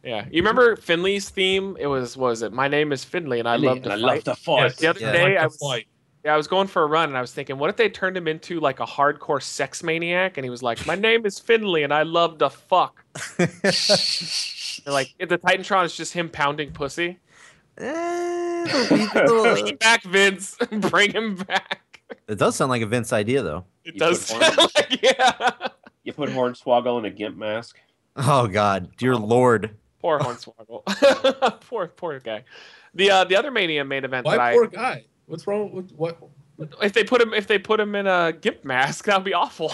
Yeah, you remember Finlay's theme? It was what was it? My name is Finlay, and I love to I fight. love the Yes, fight. The other Yeah. day, like I was fight. Yeah, I was going for a run and I was thinking, what if they turned him into like a hardcore sex maniac? And he was like, My name is Finlay and I love to fuck. And like the Titantron is just him pounding pussy. Eh, Bring him back, Vince. Bring him back. it does sound like a Vince idea, though. It You does put sound like yeah. You put Hornswoggle in a gimp mask. Oh God, dear Lord. Poor Hornswoggle. poor poor guy. The uh, the other Mania main event that Why that poor guy? What's wrong with what? If they put him if they put him in a gimp mask, that would be awful.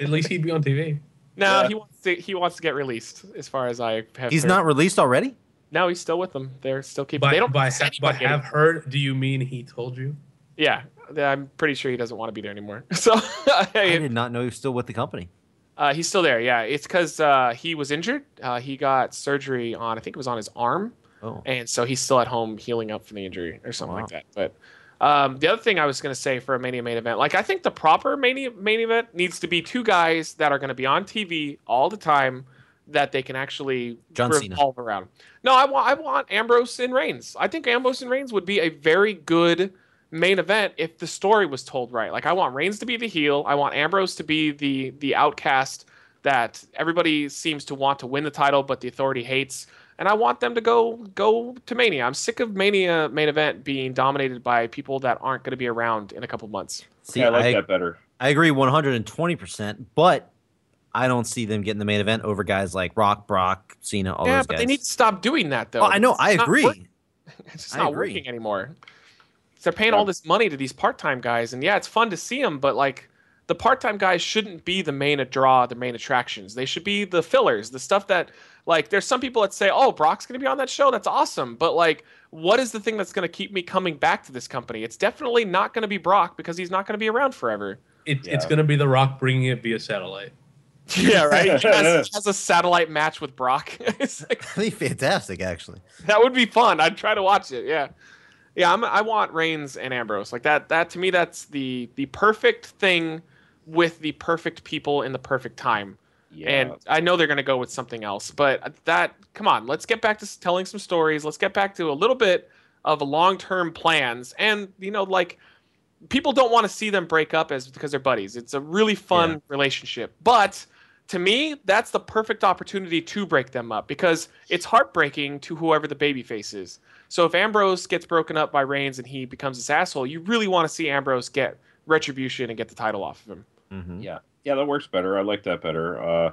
At least he'd be on TV. No, Yeah. he wants to he wants to get released, as far as I have He's heard. not released already. No, he's still with them. They're still keeping. By, they don't by, say ha- by anybody have heard, do you mean he told you? Yeah, I'm pretty sure he doesn't want to be there anymore. So I did not know he was still with the company. uh, he's still there. Yeah, it's because uh, he was injured. Uh, he got surgery on, I think it was on his arm, Oh, and so he's still at home healing up from the injury or something Wow. like that. But um, the other thing I was going to say for a Mania main event, like I think the proper Mania main event needs to be two guys that are going to be on TV all the time that they can actually John Cena. revolve around. No, I want I want Ambrose and Reigns. I think Ambrose and Reigns would be a very good main event if the story was told right. Like I want Reigns to be the heel. I want Ambrose to be the the outcast that everybody seems to want to win the title, but the authority hates. And I want them to go go to Mania. I'm sick of Mania main event being dominated by people that aren't going to be around in a couple months. see, yeah, I like I, that better. I agree 120, percent but I don't see them getting the main event over guys like Rock, Brock, Cena, all yeah, those guys. Yeah, but they need to stop doing that though. Oh, I know, It's I agree. working. It's just I not agree. working anymore. They're paying Yeah. all this money to these part-time guys, and yeah, it's fun to see them, but like the part-time guys shouldn't be the main draw, the main attractions. They should be the fillers, the stuff that like there's some people that say, "Oh, Brock's going to be on that show. That's awesome." But like what is the thing that's going to keep me coming back to this company? It's definitely not going to be Brock because he's not going to be around forever. It, It's going to be The Rock bringing it via satellite. Yeah, right. He has, he has a satellite match with Brock. it's like, That'd be fantastic, actually. that would be fun. I'd try to watch it. Yeah, yeah. I'm, I want Reigns and Ambrose like that. That to me, that's the the perfect thing with the perfect people in the perfect time. Yeah. And I know they're going to go with something else, but that come on, let's get back to telling some stories. Let's get back to a little bit of long-term plans, and you know, like people don't want to see them break up as because they're buddies. It's a really fun Yeah. relationship, but to me, that's the perfect opportunity to break them up because it's heartbreaking to whoever the babyface is. So if Ambrose gets broken up by Reigns and he becomes this asshole, you really want to see Ambrose get retribution and get the title off of him. Hmm yeah, yeah, that works better. I like that better. Uh,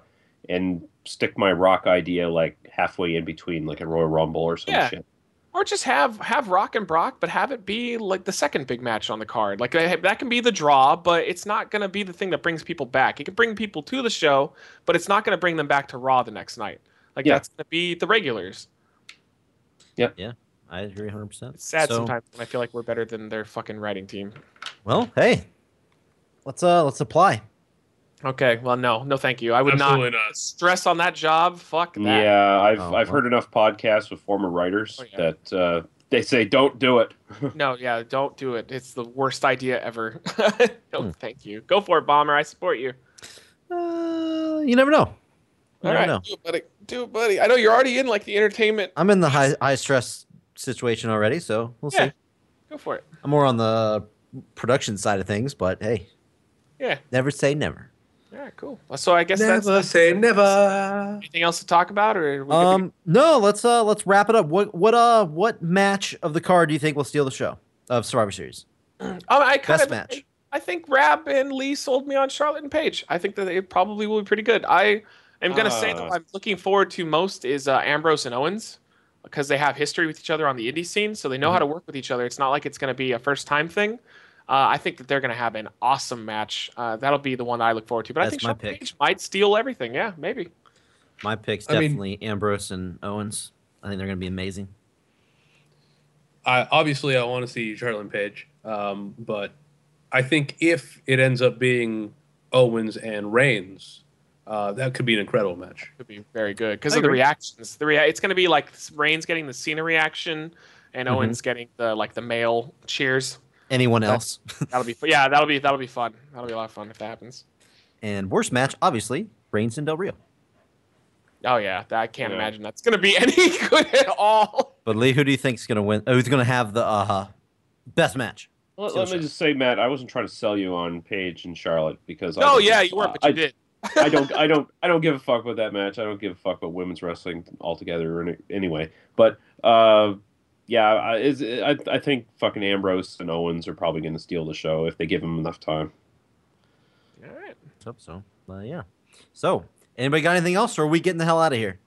and stick my rock idea like halfway in between, like a Royal Rumble or some Yeah. shit. Or just have have Rock and Brock, but have it be like the second big match on the card. Like that that can be the draw, but it's not going to be the thing that brings people back. It can bring people to the show, but it's not going to bring them back to Raw the next night. Like Yeah. that's going to be the regulars. Yep. Yeah. I agree 100. percent It's sad sometimes when I feel like we're better than their fucking writing team. Well, hey, let's uh let's apply. Okay, well, no, no, thank you. I would Absolutely not not. stress on that job. Fuck that. Yeah, I've Oh, I've well. heard enough podcasts with former writers Oh, yeah. that uh, they say don't do it. No, yeah, don't do it. It's the worst idea ever. no, Hmm. thank you. Go for it, Bomber. I support you. Uh, you never know. You All never right, know. do it, buddy. Do it, buddy. I know you're already in like the entertainment. I'm in the high high stress situation already, so we'll Yeah. see. Go for it. I'm more on the production side of things, but hey, Yeah. never say never. All right. Cool. So I guess that's Never say never. anything else to talk about, or are we good to Um, no, let's uh let's wrap it up. What what uh what match of the card do you think will steal the show of Survivor Series? Um, I kind Best of, match. I think Rab and Lee sold me on Charlotte and Paige. I think that it probably will be pretty good. I am gonna say that what I'm looking forward to most is uh, Ambrose and Owens because they have history with each other on the indie scene, so they know how Mm-hmm. to work with each other. It's not like it's gonna be a first time thing. Uh, I think that they're gonna have an awesome match. Uh, that'll be the one I look forward to. But I think my Charlotte pick. Paige might steal everything. Yeah, maybe. My pick's I mean- definitely Ambrose and Owens. I think they're gonna be amazing. I obviously I want to see Charlotte and Paige, um, but I think if it ends up being Owens and Reigns, uh, that could be an incredible match. Could be very good because of the reactions. The rea- it's going to be like Reigns getting the Cena reaction, and Mhm. Owens getting the like the male cheers. Anyone else? That'll be yeah, that'll be that'll be fun. That'll be a lot of fun if that happens. and worst match, obviously, Reigns and Del Rio. Oh yeah, that, I can't Yeah. imagine that's going to be any good at all. But Lee, who do you think's gonna win? Who's gonna have the uh best match? Let, let me just say, Matt, I wasn't trying to sell you on Paige and Charlotte because I Oh don't yeah, you were, but I, did. I don't, I don't, I don't give a fuck about that match. I don't give a fuck about women's wrestling altogether. Or any, anyway, but uh, yeah, I, is, I, I think fucking Ambrose and Owens are probably going to steal the show if they give them enough time. All right. Hope so. But yeah. So, anybody got anything else, or are we getting the hell out of here?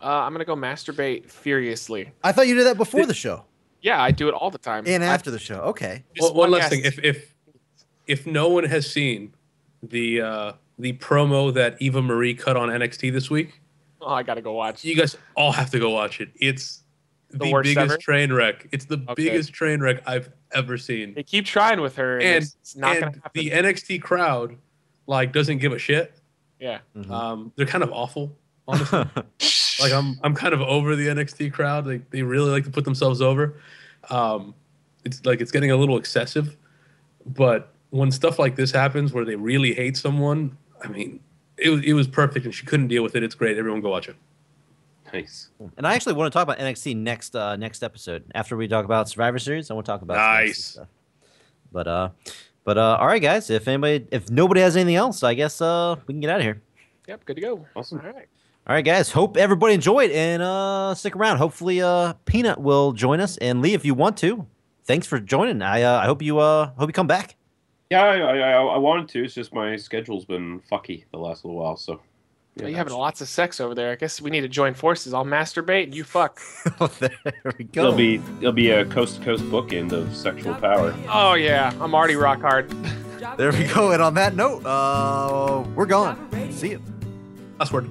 Uh, I'm gonna go masturbate furiously. I thought you did that before the show Yeah, I do it all the time. and I- after the show. Okay. just One, one last thing: if if if no one has seen the uh, the promo that Eva Marie cut on NXT this week, oh, I gotta go watch. you guys all have to go watch it. It's the, worst biggest ever? train wreck. It's the Okay. biggest train wreck I've ever seen. They keep trying with her, and, And- it's, it's not gonna and happen. the NXT crowd like doesn't give a shit. yeah. Mhm. Um, they're kind of awful, honestly. like I'm I'm kind of over the NXT crowd. They they really like to put themselves over. Um, it's like it's getting a little excessive, but when stuff like this happens where they really hate someone, I mean, it was it was perfect, and she couldn't deal with it. It's great. Everyone go watch it. Nice. and I actually want to talk about NXT next uh, next episode. After we talk about Survivor Series, I want to talk about some NXT Nice. stuff. But uh, but uh, all right, guys. If anybody, if nobody has anything else, I guess uh, we can get out of here. Yep. Good to go. Awesome. All right. All right, guys. Hope everybody enjoyed and uh, stick around. Hopefully, uh, Peanut will join us and Lee, if you want to. Thanks for joining. I uh, I hope you uh hope you come back. Yeah, I, I, I I wanted to. It's just my schedule's been fucky the last little while. So. Well, you having lots of sex over there. I guess we need to join forces. I'll masturbate and you fuck. there we go. It'll be it'll be a coast to coast bookend of sexual power. Oh yeah, I'm already rock hard. there we go. And on that note, uh, we're gone. See you. Last word.